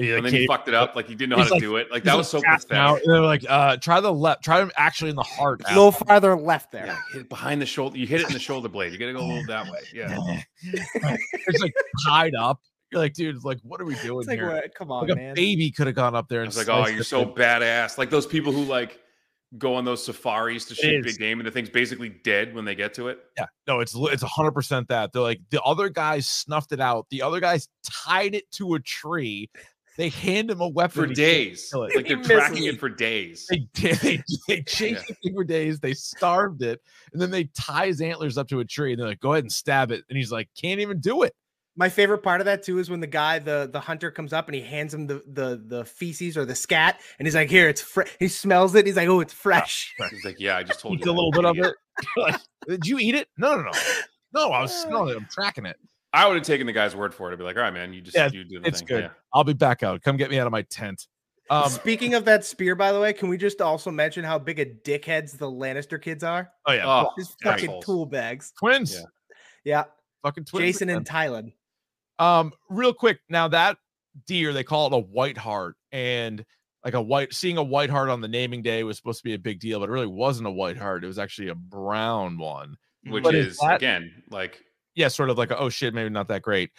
And he, And then he fucked it up. Like he didn't know how to like- do it. Like that was so tapping out, pathetic. and they're like, uh, try the left, try him actually in the heart. A little farther left there. Yeah, hit it behind the shoulder. You hit it in the shoulder blade. You got to go a little that way. Yeah. it's like tied up. You're like, dude, like, what are we doing It's like, here? what? come on, Like a man. baby could have gone up there I and was like, oh, you're so in. badass. Like those people who like go on those safaris to shoot big game and the thing's basically dead when they get to it. Yeah, no, it's li- it's hundred percent that. They're like the other guys snuffed it out. The other guys tied it to a tree. They hand him a weapon For and he can't days. Like they're tracking misses. it for days. They did. They, they chased Yeah. the thing for days. They starved it, and then they tie his antlers up to a tree. And they're like, "Go ahead and stab it." And he's like, "Can't even do it." My favorite part of that too is when the guy, the the hunter, comes up and he hands him the the the feces or the scat, and he's like, "Here, it's fresh." He smells it. He's like, "Oh, it's ah, fresh." He's like, yeah, I just told you. a little bit of it. like, did you eat it? No, no, no, no. I was smelling it. I'm tracking it. I would have taken the guy's word for it. I'd be like, all right, man, you just Yeah, you do the It's thing. good. Yeah. I'll be back out. Come get me out of my tent. Um, Speaking of that spear, by the way, can we just also mention how big a dickheads the Lannister kids are? oh yeah, Oh, Just fucking assholes. tool bags. twins. Yeah. Yeah, Fucking twins. Jason and Tyland. Um, real quick, now that deer they call it a white hart, and like a white seeing a white hart on the naming day was supposed to be a big deal, but it really wasn't a white hart. It was actually a brown one. Which But is is that- again like Yeah, sort of like a, oh shit, maybe not that great.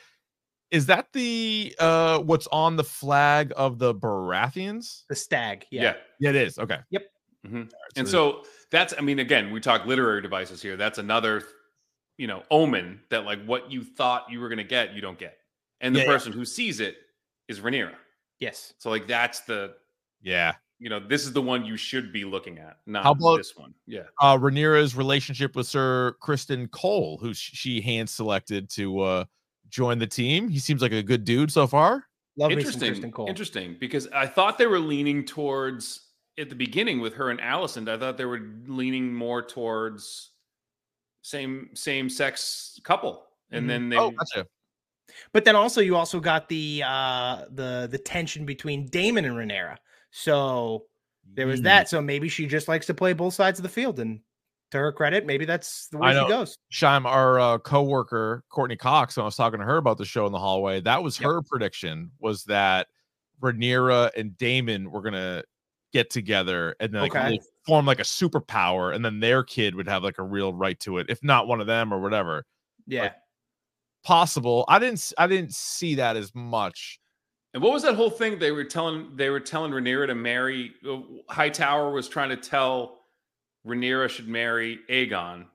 Is that the uh what's on the flag of the Baratheons? The stag. yeah. Yeah. Yeah, it is. Okay. Mhm. so And so that's I mean, again, we talk literary devices here. That's another you know omen that like what you thought you were gonna get, you don't get. And the Yeah, yeah. person who sees it is Rhaenyra. Yes. So like that's the Yeah. You know, this is the one you should be looking at, not How about- this one. Yeah. Uh Rhaenyra's relationship with Sir Criston Cole, who she hand selected to uh join the team. He seems like a good dude so far. Love interesting. Criston Cole. Interesting because I thought they were leaning towards at the beginning with her and Allison. I thought they were leaning more towards same same sex couple, and Mhm. then they Oh, gotcha. But then also you also got the uh the the tension between Daemon and Rhaenyra. So there was that. So maybe she just likes to play both sides of the field. And to her credit, maybe that's the way she goes. Shime, our uh, coworker Courtney Cox, when I was talking to her about the show in the hallway, that was Yep. her prediction was that Rhaenyra and Daemon were gonna get together and then like Okay. really form like a superpower, and then their kid would have like a real right to it, if not one of them or whatever. Yeah. Possible. I didn't. I didn't see that as much. And what was that whole thing they were telling? They were telling Rhaenyra to marry. uh, Hightower was trying to tell Rhaenyra should marry Aegon.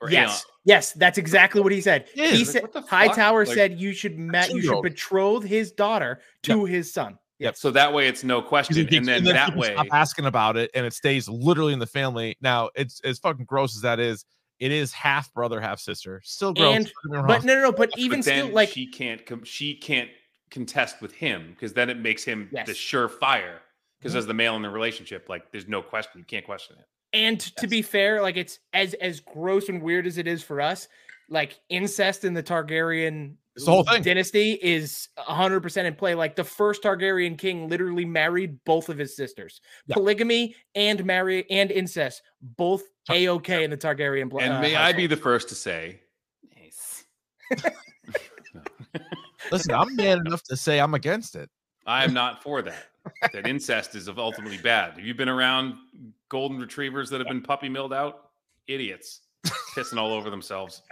Or yes. Aeon. Yes, that's exactly what he said. Yeah, he like, said what? Hightower Like, said you should ma- you should betroth his daughter to his son. Yep. So that way it's no question, Because it and gets- then that people way, stop asking about it, and it stays literally in the family. Now, it's as fucking gross as that is. It is half brother, half sister. Still gross. And- don't get me wrong. But no, no, no. But but even still, like she can't. come. She can't contest with him because then it makes him Yes. the surefire. Because mm-hmm. as the male in the relationship, like there's no question, you can't question it. And to be fair, like it's as as gross and weird as it is for us, like incest in the Targaryen It's the whole thing. dynasty is 100% in play. Like the first Targaryen king literally married both of his sisters. Yeah. Polygamy and marry and incest, both a okay in the Targaryen blood. And uh, may I be the first to say, nice. Listen, I'm man enough to say I'm against it. I am not for that. That incest is ultimately bad. Have you been around golden retrievers that have been puppy milled out? Idiots, pissing all over themselves.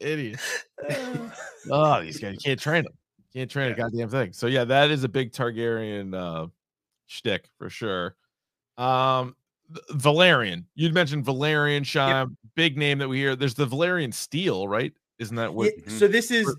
Idiot. oh, these guys you can't train them. Can't train a goddamn thing. So yeah, that is a big Targaryen uh shtick for sure. Um Velaryon. You'd mentioned Velaryon Shime, big name that we hear. There's the Valyrian steel, right? Isn't that what Yeah, so this is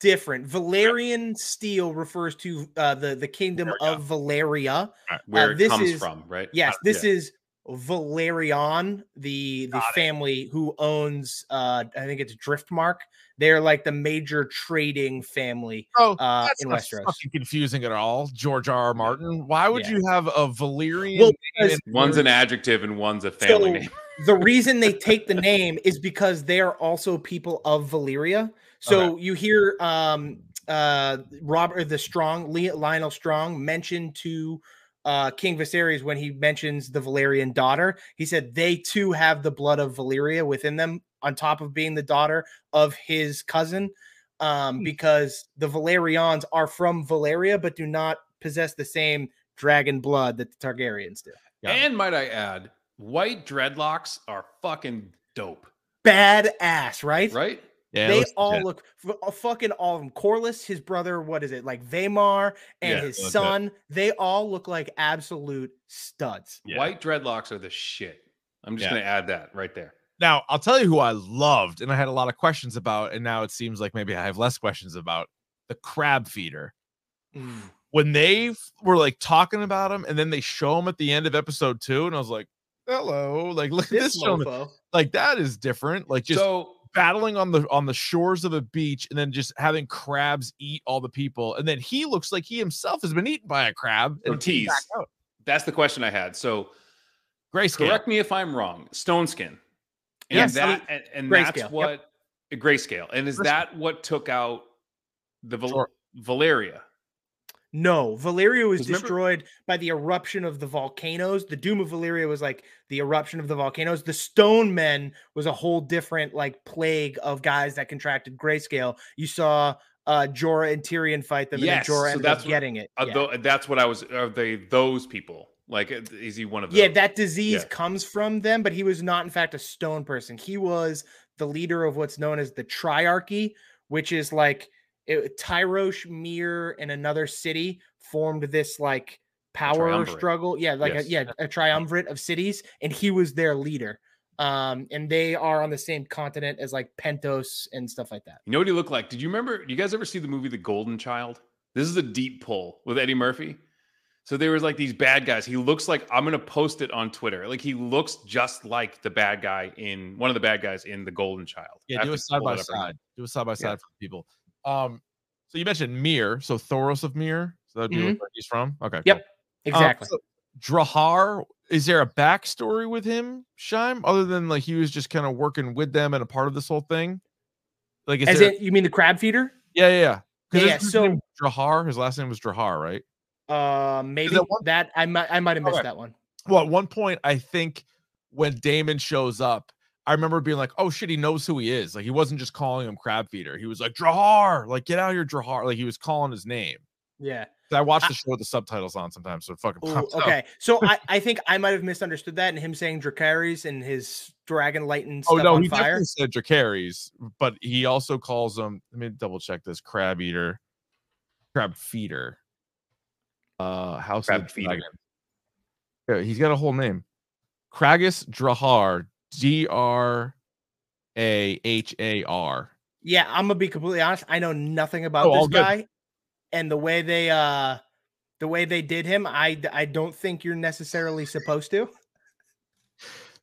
different. Valyrian steel refers to uh, the the kingdom of Valyria. Where Uh, it this comes is- from, right? Yes, Uh, this yeah. is Velaryon, the the family who owns uh I think it's Driftmark. They're like the major trading family Oh, uh that's in not Westeros. fucking confusing at all. George R. R. Martin. Why would Yeah. you have a Valerian? Well, name because in One's an adjective and one's a family So- name. The reason they take the name is because they are also people of Valyria. So you hear um uh Robert the Strong, Lyonel Strong mentioned to uh King Viserys when he mentions the Velaryon daughter. He said they too have the blood of Valyria within them on top of being the daughter of his cousin um because the Velaryons are from Valyria but do not possess the same dragon blood that the Targaryens do. Yeah. And might I add, white dreadlocks are fucking dope, Badass, right? right? Yeah, they all look f- uh, fucking all of them. Corlys, his brother, what is it like Vamar and Yeah, his that's it. son? They all look like absolute studs. Yeah. White dreadlocks are the shit. I'm just Yeah. gonna add that right there. Now, I'll tell you who I loved and I had a lot of questions about, and now it seems like maybe I have less questions about the crab feeder. When they f- were like talking about him, and then they show him at the end of episode two, and I was like, "Hello, like look at This this gentleman. Like that is different. Like just so battling on the on the shores of a beach, and then just having crabs eat all the people, and then he looks like he himself has been eaten by a crab and came back Ortiz. out. that's the question I had. So Grayscale. correct me if I'm wrong. Stone skin. And Yes, that I- and, and that's what a grayscale. And is that what took out the Val- Sure. Valyria? No, Valyria was 'Cause remember- destroyed by the eruption of the volcanoes. The Doom of Valyria was like the eruption of the volcanoes. The Stone Men was a whole different like plague of guys that contracted grayscale. You saw uh Jorah and Tyrion fight them, Yes, and Jorah so ended that's up what- getting it. Uh, yeah. tho- that's what I was. Are they those people? Like, uh, is he one of those? Yeah, that disease Yeah. comes from them, but he was not, in fact, a stone person. He was the leader of what's known as the Triarchy, which is like it, Tyrosh, Myr, and another city formed this like power struggle. Yeah, like Yes. a, yeah, a triumvirate of cities, and he was their leader. Um, and they are on the same continent as like Pentos and stuff like that. You know what he looked like? Did you remember? You guys ever see the movie The Golden Child? This is a deep pull with Eddie Murphy. So there was like these bad guys. He looks like I'm gonna post it on Twitter. Like he looks just like the bad guy in one of the bad guys in The Golden Child. Yeah, do to a side by it up right now. side. Do a side by side for people. Um, so you mentioned Myr, so Thoros of Myr. So that'd be where he's from. Okay. Yep, cool. Um, Exactly. so Drahar, is there a backstory with him, Shime, other than like he was just kind of working with them and a part of this whole thing? Like, is as there, in, you mean the crab feeder? yeah, yeah, yeah. Yeah, so- Drahar, his last name was Drahar, right? Uh, maybe that one- that I might I might have missed Okay. that one. Well, at one point, I think when Daemon shows up, I remember being like, "Oh shit, he knows who he is." Like he wasn't just calling him Crab Feeder. He was like Drahar, like get out here, Drahar. Like he was calling his name. Yeah. I watch the show with the subtitles on sometimes, so fucking Ooh, pops up. okay, so I, I think I might have misunderstood that, and him saying Dracarys and his dragon lighting Oh no, he fire. definitely said Dracarys, but he also calls him. Let me double check this: Crab Eater, Crab Feeder, uh, House Crab Feeder. Yeah, he's got a whole name: Craghas Drahar, D R A H A R. Yeah, I'm gonna be completely honest. I know nothing about Oh, all this good. guy, and the way they uh the way they did him, I I don't think you're necessarily supposed to.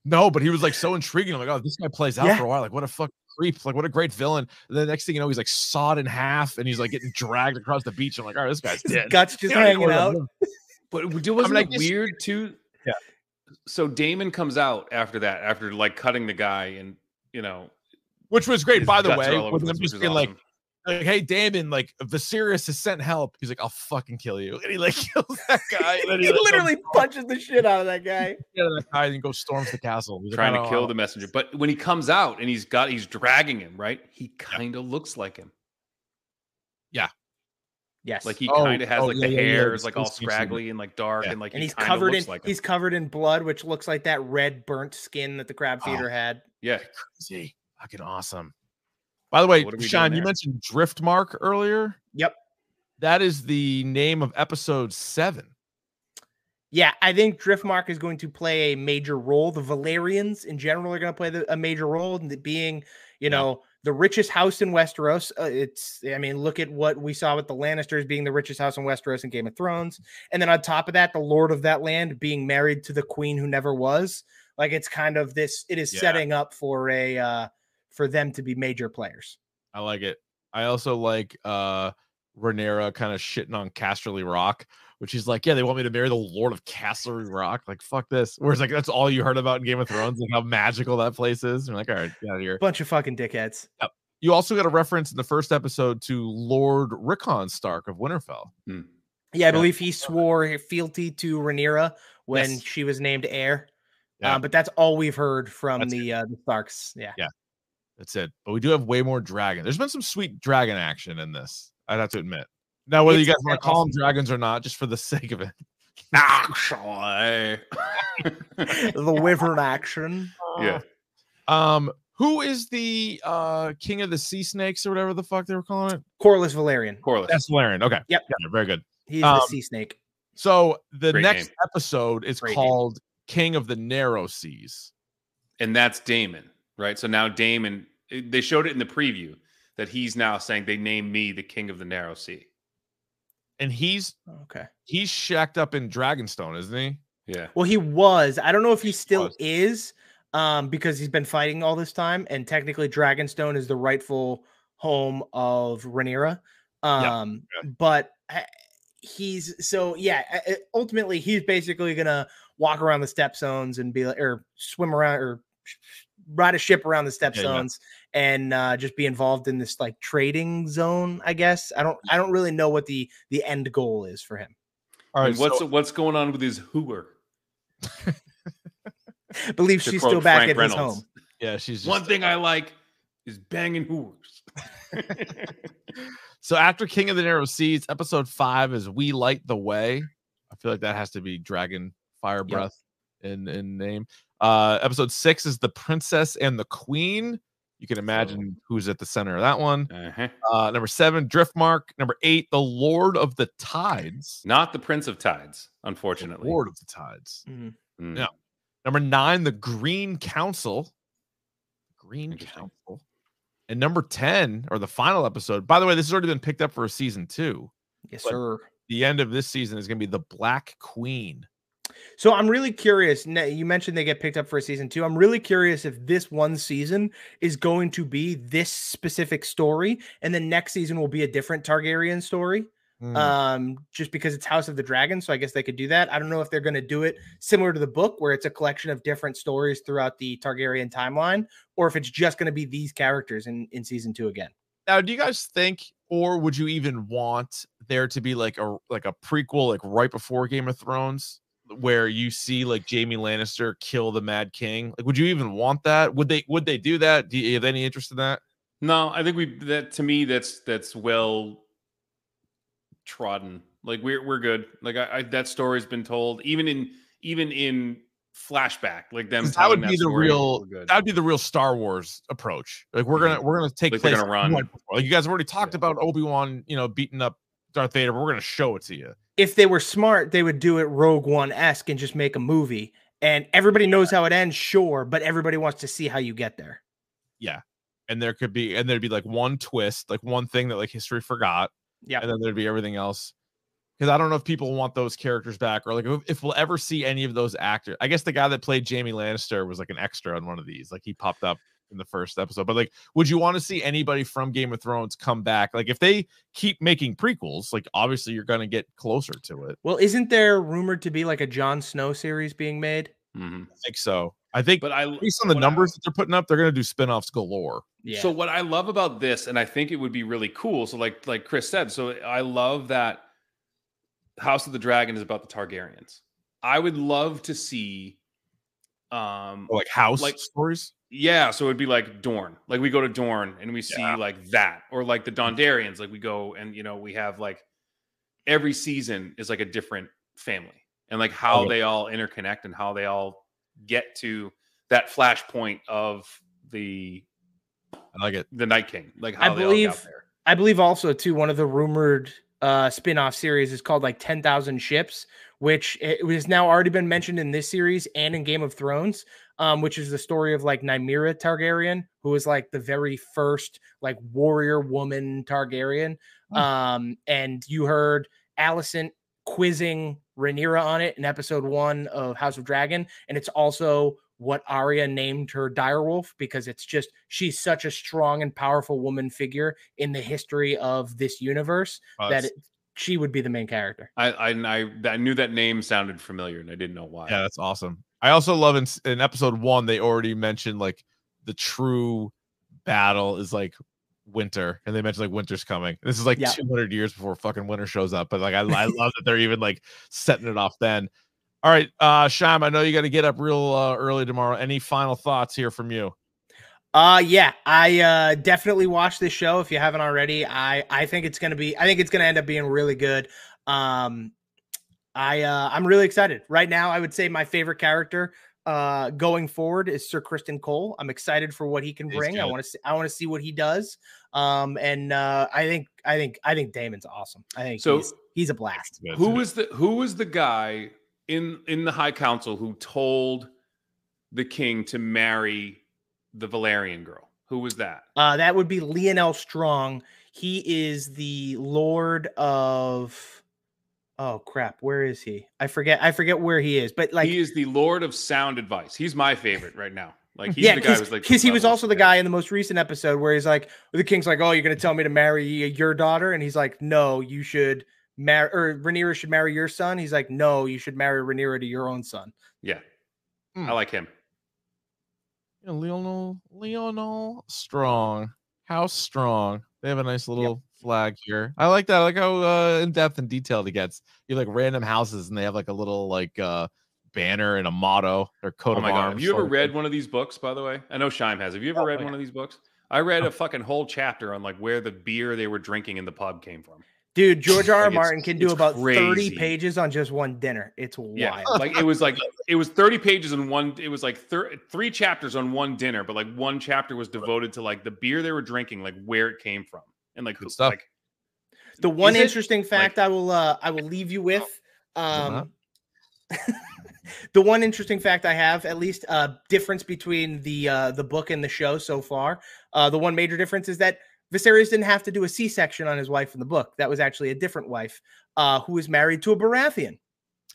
No, but he was like so intriguing. I'm like, oh, this guy plays out Yeah. for a while. Like, what a fuck creep. Like, what a great villain. And the next thing you know, he's like sawed in half and he's like getting dragged across the beach. I'm like, all right, this guy's His dead. guts just Yeah, hanging out. But w- wasn't I it guess- weird too? Yeah. So Daemon comes out after that, after like cutting the guy, and you know, Which was great, by the way. all over With the them place, just which is being like, awesome. like, hey, Daemon, like Viserys has sent help. He's like, I'll fucking kill you. And he like kills that guy. He he, like, literally goes punches the shit out of that guy. get that guy and goes storms the castle. He's like, trying "I to oh, kill I the messenger. But when he comes out and he's got he's dragging him, right? He kind of looks like him. Yes. Like he Oh, kind of has oh, like yeah, the yeah, yeah, hair the is like all scraggly and like dark Yeah. and like and he's kinda covered in like he's covered in blood, which looks like that red burnt skin that the crab Oh. feeder had. yeah. crazy. Fucking awesome. By the way, What Sean, you there? mentioned Driftmark earlier. Yep. That is the name of episode seven. Yeah, I think Driftmark is going to play a major role. The Velaryons in general are going to play the, a major role in it being, you know, the richest house in Westeros. Uh, it's, I mean, look at what we saw with the Lannisters being the richest house in Westeros in Game of Thrones. And then on top of that, the Lord of that land being married to the queen who never was. Like it's kind of this, it is Yeah. setting up for a, uh, for them to be major players. I like it. I also like uh Rhaenyra kind of shitting on Casterly Rock, which is like, yeah, they want me to marry the Lord of Casterly Rock. Like, fuck this. Whereas like that's all you heard about in Game of Thrones, like how magical that place is. You're like, all right, get out of here. Bunch of fucking dickheads. You also got a reference in the first episode to Lord Rickon Stark of Winterfell. Yeah, I Yeah. believe he swore fealty to Rhaenyra when Yes. she was named heir. Yeah. Uh, but that's all we've heard from That's the uh, the Starks. Yeah. Yeah. That's it. But we do have way more dragon. There's been some sweet dragon action in this. I'd have to admit. Now, whether you guys want to call them dragons or not, just for the sake of it. Actually. the wyvern action. yeah. Um, who is the uh king of the sea snakes or whatever the fuck they were calling it? Corlys Velaryon. Corlys. That's Velaryon. Okay. Yep. Yeah, very good. He's Um, the sea snake. So the Great next name. episode is Great name. called King of the Narrow Seas. and that's Daemon, right? So now Daemon, eh, they showed it in the preview that he's now saying they named me the king of the narrow sea. And he's Okay. he's shacked up in Dragonstone, isn't he? Yeah. Well, he was. I don't know if he still was. is, um, because he's been fighting all this time, and technically Dragonstone is the rightful home of Rhaenyra. Um, but uh, he's so yeah. uh, uh, Ultimately, he's basically gonna walk around the Stepstones and be like, or swim around, or ride a ship around the step Yeah, yeah. zones and uh, just be involved in this like trading zone. I guess I don't. I don't really know what the the end goal is for him. All right, what's so- what's going on with his hooer? I believe she's still back Frank at his home. yeah, she's just, One thing I like is banging hoovers. So after King of the Narrow Seas, episode five is We Light the Way. I feel like that has to be Dragon Fire Breath in, in name. Uh episode six is The Princess and the Queen. You can imagine who's at the center of that one. uh-huh. Uh number seven, Driftmark. Number eight, The Lord of the Tides. Not the Prince of Tides, The unfortunately. Lord of the Tides. Mhm. Mm. Yeah. Number nine, The Green Council. Green Council. And number 10, or the final episode. By the way, this has already been picked up for a season two. Yes, sir. the end of this season is going to be the Black Queen. So I'm really curious. You mentioned they get picked up for a season two. I'm really curious if this one season is going to be this specific story, and then next season will be a different Targaryen story. Hmm. Um, just because it's House of the Dragon, so I guess they could do that. I don't know if they're going to do it similar to the book, where it's a collection of different stories throughout the Targaryen timeline, or if it's just going to be these characters in in season two again. now, do you guys think, or would you even want there to be like a like a prequel, like right before Game of Thrones, where you see like Jaime Lannister kill the Mad King? Like, would you even want that? Would they would they do that? Do you have any interest in that? No, I think we that to me that's that's well trodden. Like we're we're good. Like I, I that story's been told, even in even in flashback, like them that would be the story, real that would be the real Star Wars approach. Like we're gonna mm-hmm. we're gonna take Like place gonna run. Like you guys have already talked Yeah. about Obi Wan, you know, beating up Darth Vader. But we're gonna show it to you. If they were smart, they would do it Rogue One esque and just make a movie. And everybody knows how it ends, sure, but everybody wants to see how you get there. Yeah, and there could be and there'd be like one twist, like one thing that like history forgot. Yeah. and then there'd be everything else. Because I don't know if people want those characters back, or like if, if we'll ever see any of those actors. I guess the guy that played Jaime Lannister was like an extra on one of these. Like he popped up in the first episode. But like, would you want to see anybody from Game of Thrones come back? Like, if they keep making prequels, like obviously you're gonna get closer to it. Well, isn't there rumored to be like a Jon Snow series being made? Mhm. I think so. I think But I based on the what I- numbers that they're putting up, they're gonna do spin-offs galore. Yeah. So what I love about this, and I think it would be really cool. So like like Chris said, so I love that House of the Dragon is about the Targaryens. I would love to see um Or, like house Like- stories. Yeah, so it'd be like Dorne. Like we go to Dorne and we see Yeah. like that. Or like the Dondarrions, like we go and you know, we have like every season is like a different family and like how Oh, they all interconnect and how they all get to that flashpoint of the I like it. the Night King. Like I how they believe- I believe also too one of the rumored uh spin-off series is called like 10,000 ships which it has now already been mentioned in this series and in Game of Thrones um which is the story of like Nymeria Targaryen who was like the very first like warrior woman Targaryen Hmm. um and you heard Alicent quizzing Rhaenyra on it in episode 1 of House of Dragon and it's also what Arya named her direwolf because it's just she's such a strong and powerful woman figure in the history of this universe Uh, that it, she would be the main character. I, I I I knew that name sounded familiar and I didn't know why. Yeah, that's awesome. I also love in, in episode one they already mentioned like the true battle is like winter, and they mentioned like winter's coming. This is like Yeah. 200 years before fucking winter shows up, but like I, I love that they're even like setting it off then. All right, uh Shime, I know you got to get up real uh, early tomorrow. Any final thoughts here from you? Uh yeah, I uh definitely watch this show if you haven't already. I I think it's going to be I think it's going to end up being really good. Um I uh I'm really excited. Right now I would say my favorite character uh going forward is Sir Criston Cole. I'm excited for what he can He's bring. I want to see I want to see what he does. Um and uh I think I think I think Daemon's awesome. I think So- he's, he's a blast. Who was the who was the guy in in the High Council who told the king to marry the Velaryon girl? Who was that? Uh, that would be Lyonel Strong. He is the Lord of. Oh crap! Where is he? I forget. I forget where he is. But like, he is the Lord of Sound Advice. He's my favorite right now. Like he's yeah, the guy because who's like he was also the guy in the most recent episode where he's like, the king's like, "Oh, you're gonna tell me to marry your daughter?" And he's like, "No, you should marry, or Rhaenyra should marry your son." He's like, "No, you should marry Rhaenyra to your own son." Yeah, Hmm. I like him. Yeah, Lyonel Lyonel Strong. How strong? They have a nice little flag here. I like that. I like how uh, in depth and detailed it gets. You like random houses, and they have like a little like uh banner and a motto. or coat Oh of my god! arms. Have you ever read thing. one of these books? By the way, I know Shime has. Have you ever Oh, read yeah. one of these books? I read a fucking whole chapter on like where the beer they were drinking in the pub came from. Dude, George R. R. Like, Martin can do it's about thirty pages on just one dinner. It's Yeah, wild. like it was like it was 30 pages in one. It was like thir- three chapters on one dinner, but like one chapter was devoted to like the beer they were drinking, like where it came from, and like Good who- stuff. Like The one Is it, interesting fact I will uh I will leave you with um the one interesting fact I have at least uh difference between the uh the book and the show so far. Uh the one major difference is that Viserys didn't have to do a C-section on his wife in the book. That was actually a different wife uh who was married to a Baratheon.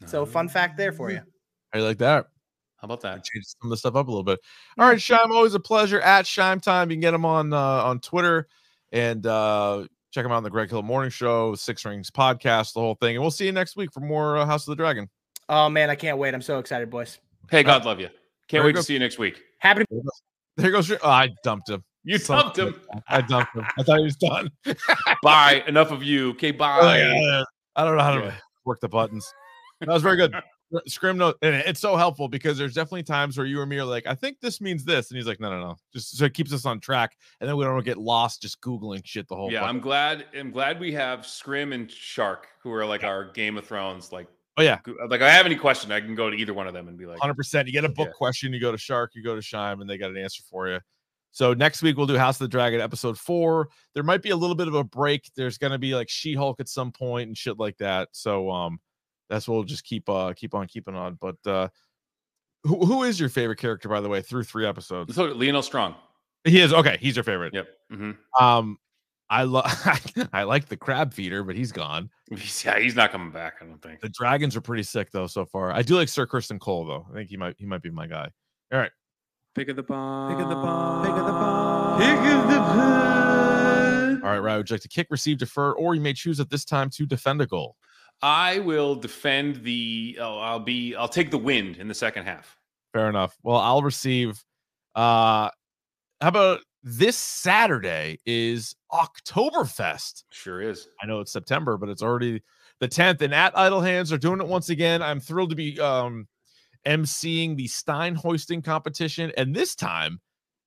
So fun fact there for you. How you like that? how about that? Change some of the stuff up a little bit. All right, Shime, always a pleasure. At Shime Time, you can get him on uh, on Twitter and uh, check him out on the Greg Hill Morning Show, Six Rings Podcast, the whole thing. And we'll see you next week for more uh, House of the Dragon. Oh man, I can't wait. I'm so excited, boys. Hey, God love you. Can't Very wait to see you next week. Happy to There goes. Oh, I dumped him. You Son dumped him. I dumped him. I thought he was done. Bye. Enough of you. Okay, bye. I don't know how to Yeah. work the buttons. That was very good. Scrim note, and it's so helpful because there's definitely times where you or me are like, I think this means this, and he's like, no, no, no, just so it keeps us on track, and then we don't get lost just googling shit the whole. Time. Yeah, I'm glad. I'm glad we have Scrim and Shark, who are like our Game of Thrones. Like, Oh yeah, like I have any question, I can go to either one of them and be like, hundred percent. You get a book Yeah. question, you go to Shark, you go to Shime, and they got an answer for you. So next week we'll do House of the Dragon episode four. There might be a little bit of a break. There's gonna be like She Hulk at some point and shit like that. So um, that's what we'll just keep uh keep on keeping on. But uh, who who is your favorite character by the way through three episodes? so Lyonel Strong. He is okay. He's your favorite. Yep. hmm Um, I love I like the crab feeder, but he's gone. Yeah, he's not coming back. I don't think. The dragons are pretty sick though so far. I do like Sir Criston Cole though. I think he might he might be my guy. All right. Pick of the bomb. Pick of the bomb. Pick of the bomb. Pick of the bomb. All right, Ryan, would you like to kick, receive, defer, or you may choose at this time to defend a goal? I will defend the. Oh, I'll be. I'll take the wind in the second half. Fair enough. Well, I'll receive. Uh, how about this Saturday is Oktoberfest? Sure is. I know it's September, but it's already the 10th. And at Idle Hands are doing it once again. I'm thrilled to be um emceeing the Stein hoisting competition. And this time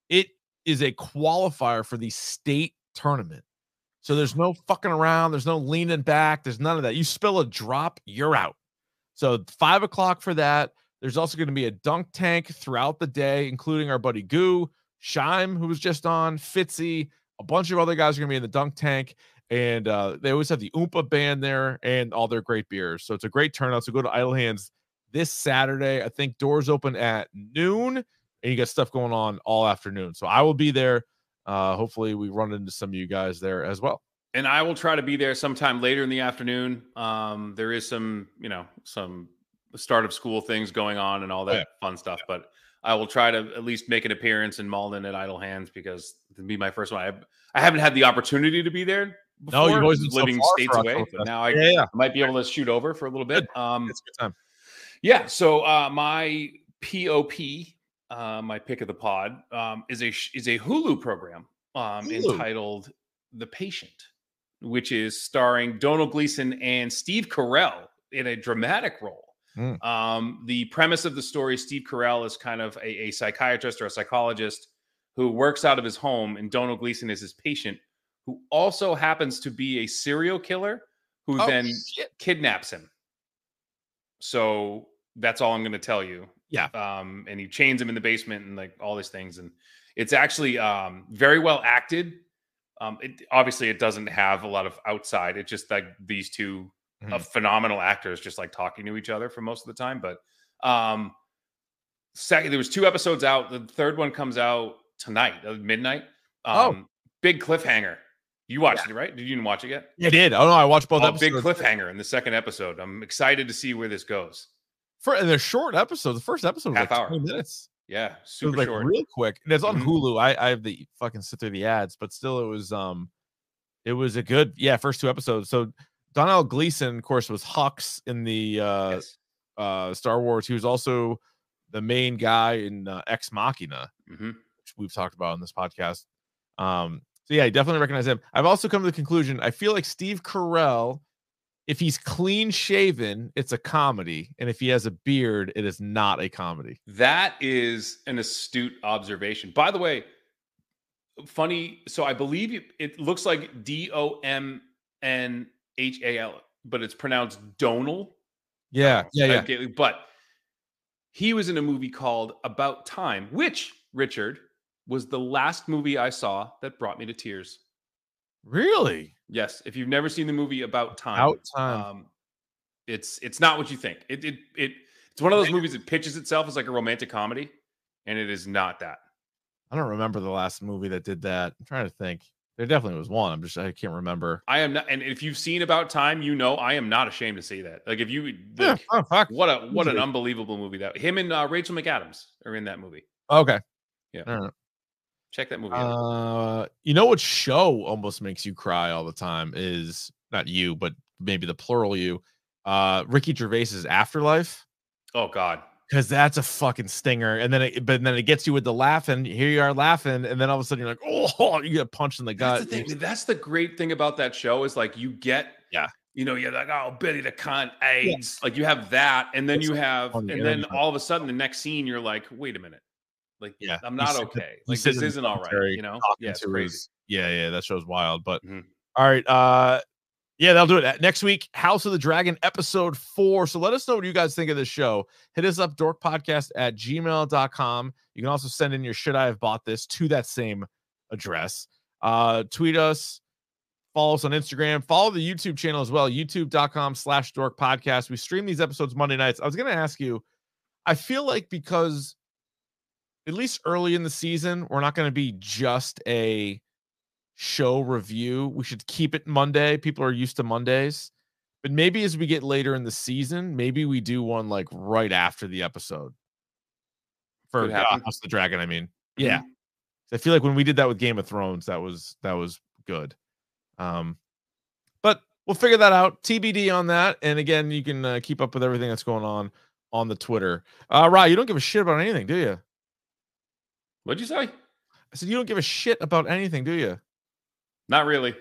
it is a qualifier for the state tournament. So there's no fucking around, there's no leaning back, there's none of that. You spill a drop, you're out. So five o'clock for that. There's also going to be a dunk tank throughout the day, including our buddy Goo, Shime, who was just on, Fitzy, a bunch of other guys are going to be in the dunk tank. And uh, they always have the Oompa band there and all their great beers. So it's a great turnout. So go to Idle Hands this Saturday. I think doors open at noon and you got stuff going on all afternoon. So I will be there. Uh, hopefully, we run into some of you guys there as well. And I will try to be there sometime later in the afternoon. Um, there is some, you know, some start of school things going on and all that Oh, yeah. fun stuff. But I will try to at least make an appearance in Malden at Idle Hands because it'll be my first one. I, I haven't had the opportunity to be there. No, you've before, always been so living far states away. But now I, Yeah, yeah. Might be able to shoot over for a little bit. Um, It's a good time. yeah. So uh, my POP, uh, my pick of the pod, um, is a is a Hulu program um, Hulu. entitled "The Patient," which is starring Donald Gleeson and Steve Carell in a dramatic role. Mm. Um, the premise of the story: Steve Carell is kind of a, a psychiatrist or a psychologist who works out of his home, and Donald Gleeson is his patient, who also happens to be a serial killer who Oh, then shit. kidnaps him. So that's all I'm going to tell you. Yeah. Um, and he chains him in the basement and like all these things, and it's actually um very well acted. Um, it obviously it doesn't have a lot of outside. It's just like these 2 uh, Mhm. phenomenal actors just like talking to each other for most of the time. But um, second, there was two episodes out. The third one comes out tonight at midnight. Oh. Um, big cliffhanger. You watched it, right? Did you even watch it yet? I did. Oh no, I watched both Oh, big cliffhanger in the second episode. I'm excited to see where this goes. For and they're short episodes. The first episode was Half like hour. 20 minutes. Yeah, super like short. real quick. And it's on Mhm. Hulu. I, I have the fucking sit through the ads, but still it was um it was a good yeah, first two episodes. So Domhnall Gleeson, of course, was Hux in the uh Yes. uh Star Wars. He was also the main guy in uh, Ex Machina, Mhm. which we've talked about on this podcast. Um, so yeah, I definitely recognize him. I've also come to the conclusion I feel like Steve Carell, if he's clean shaven, it's a comedy, and if he has a beard, it is not a comedy. That is an astute observation. By the way, funny. So I believe it, it looks like D O M N H A L, but it's pronounced Donal. Yeah, um, yeah, yeah. Okay, but he was in a movie called About Time, which Richard was the last movie I saw that brought me to tears. Really? Yes, if you've never seen the movie About Time, About Time. um, it's it's not what you think. It it it it's one of those movies that pitches itself as like a romantic comedy, and it is not that. I don't remember the last movie that did that. I'm trying to think. There definitely was one. I'm just I can't remember. I am not, and if you've seen About Time, you know I am not ashamed to say that. Like if you, Yeah, like, oh, fuck. what a what an unbelievable movie that him and uh, Rachel McAdams are in that movie. Okay. Yeah. Check that movie. out. Uh, you know what show almost makes you cry all the time is not you, but maybe the plural you. Uh, Ricky Gervais's Afterlife, Oh God, because that's a fucking stinger. And then, it, but then it gets you with the laughing. Here you are laughing, and then all of a sudden you're like, oh, you get punched in the that's gut. the thing. That's the great thing about that show is like you get, Yeah. you know, you're like, oh, Billy the cunt, AIDS. Like you have that, and then It's you have, and then all of a sudden the next scene you're like, wait a minute, like Yeah, I'm not okay. Like this isn't all right. You know, yeah, his- yeah, yeah, that show's wild. But Mhm. all right, uh, yeah, they'll do it Uh, next week. House of the Dragon episode four. So let us know what you guys think of this show. Hit us up, dorkpodcast at gmail.com. You can also send in your should I have bought this to that same address. Uh, tweet us, follow us on Instagram, follow the YouTube channel as well, youtube.com slash dork podcast. We stream these episodes Monday nights. I was gonna ask you, I feel like because at least early in the season, we're not going to be just a show review. We should keep it Monday. People are used to Mondays. But maybe as we get later in the season, maybe we do one like right after the episode. for. House the Dragon. I mean, Mm-hmm. yeah. I feel like when we did that with Game of Thrones, that was that was good. Um, but we'll figure that out. TBD on that. And again, you can uh, keep up with everything that's going on on the Twitter. Uh, Rye, you don't give a shit about anything, do you? What'd you say? I said you don't give a shit about anything, do you? Not really.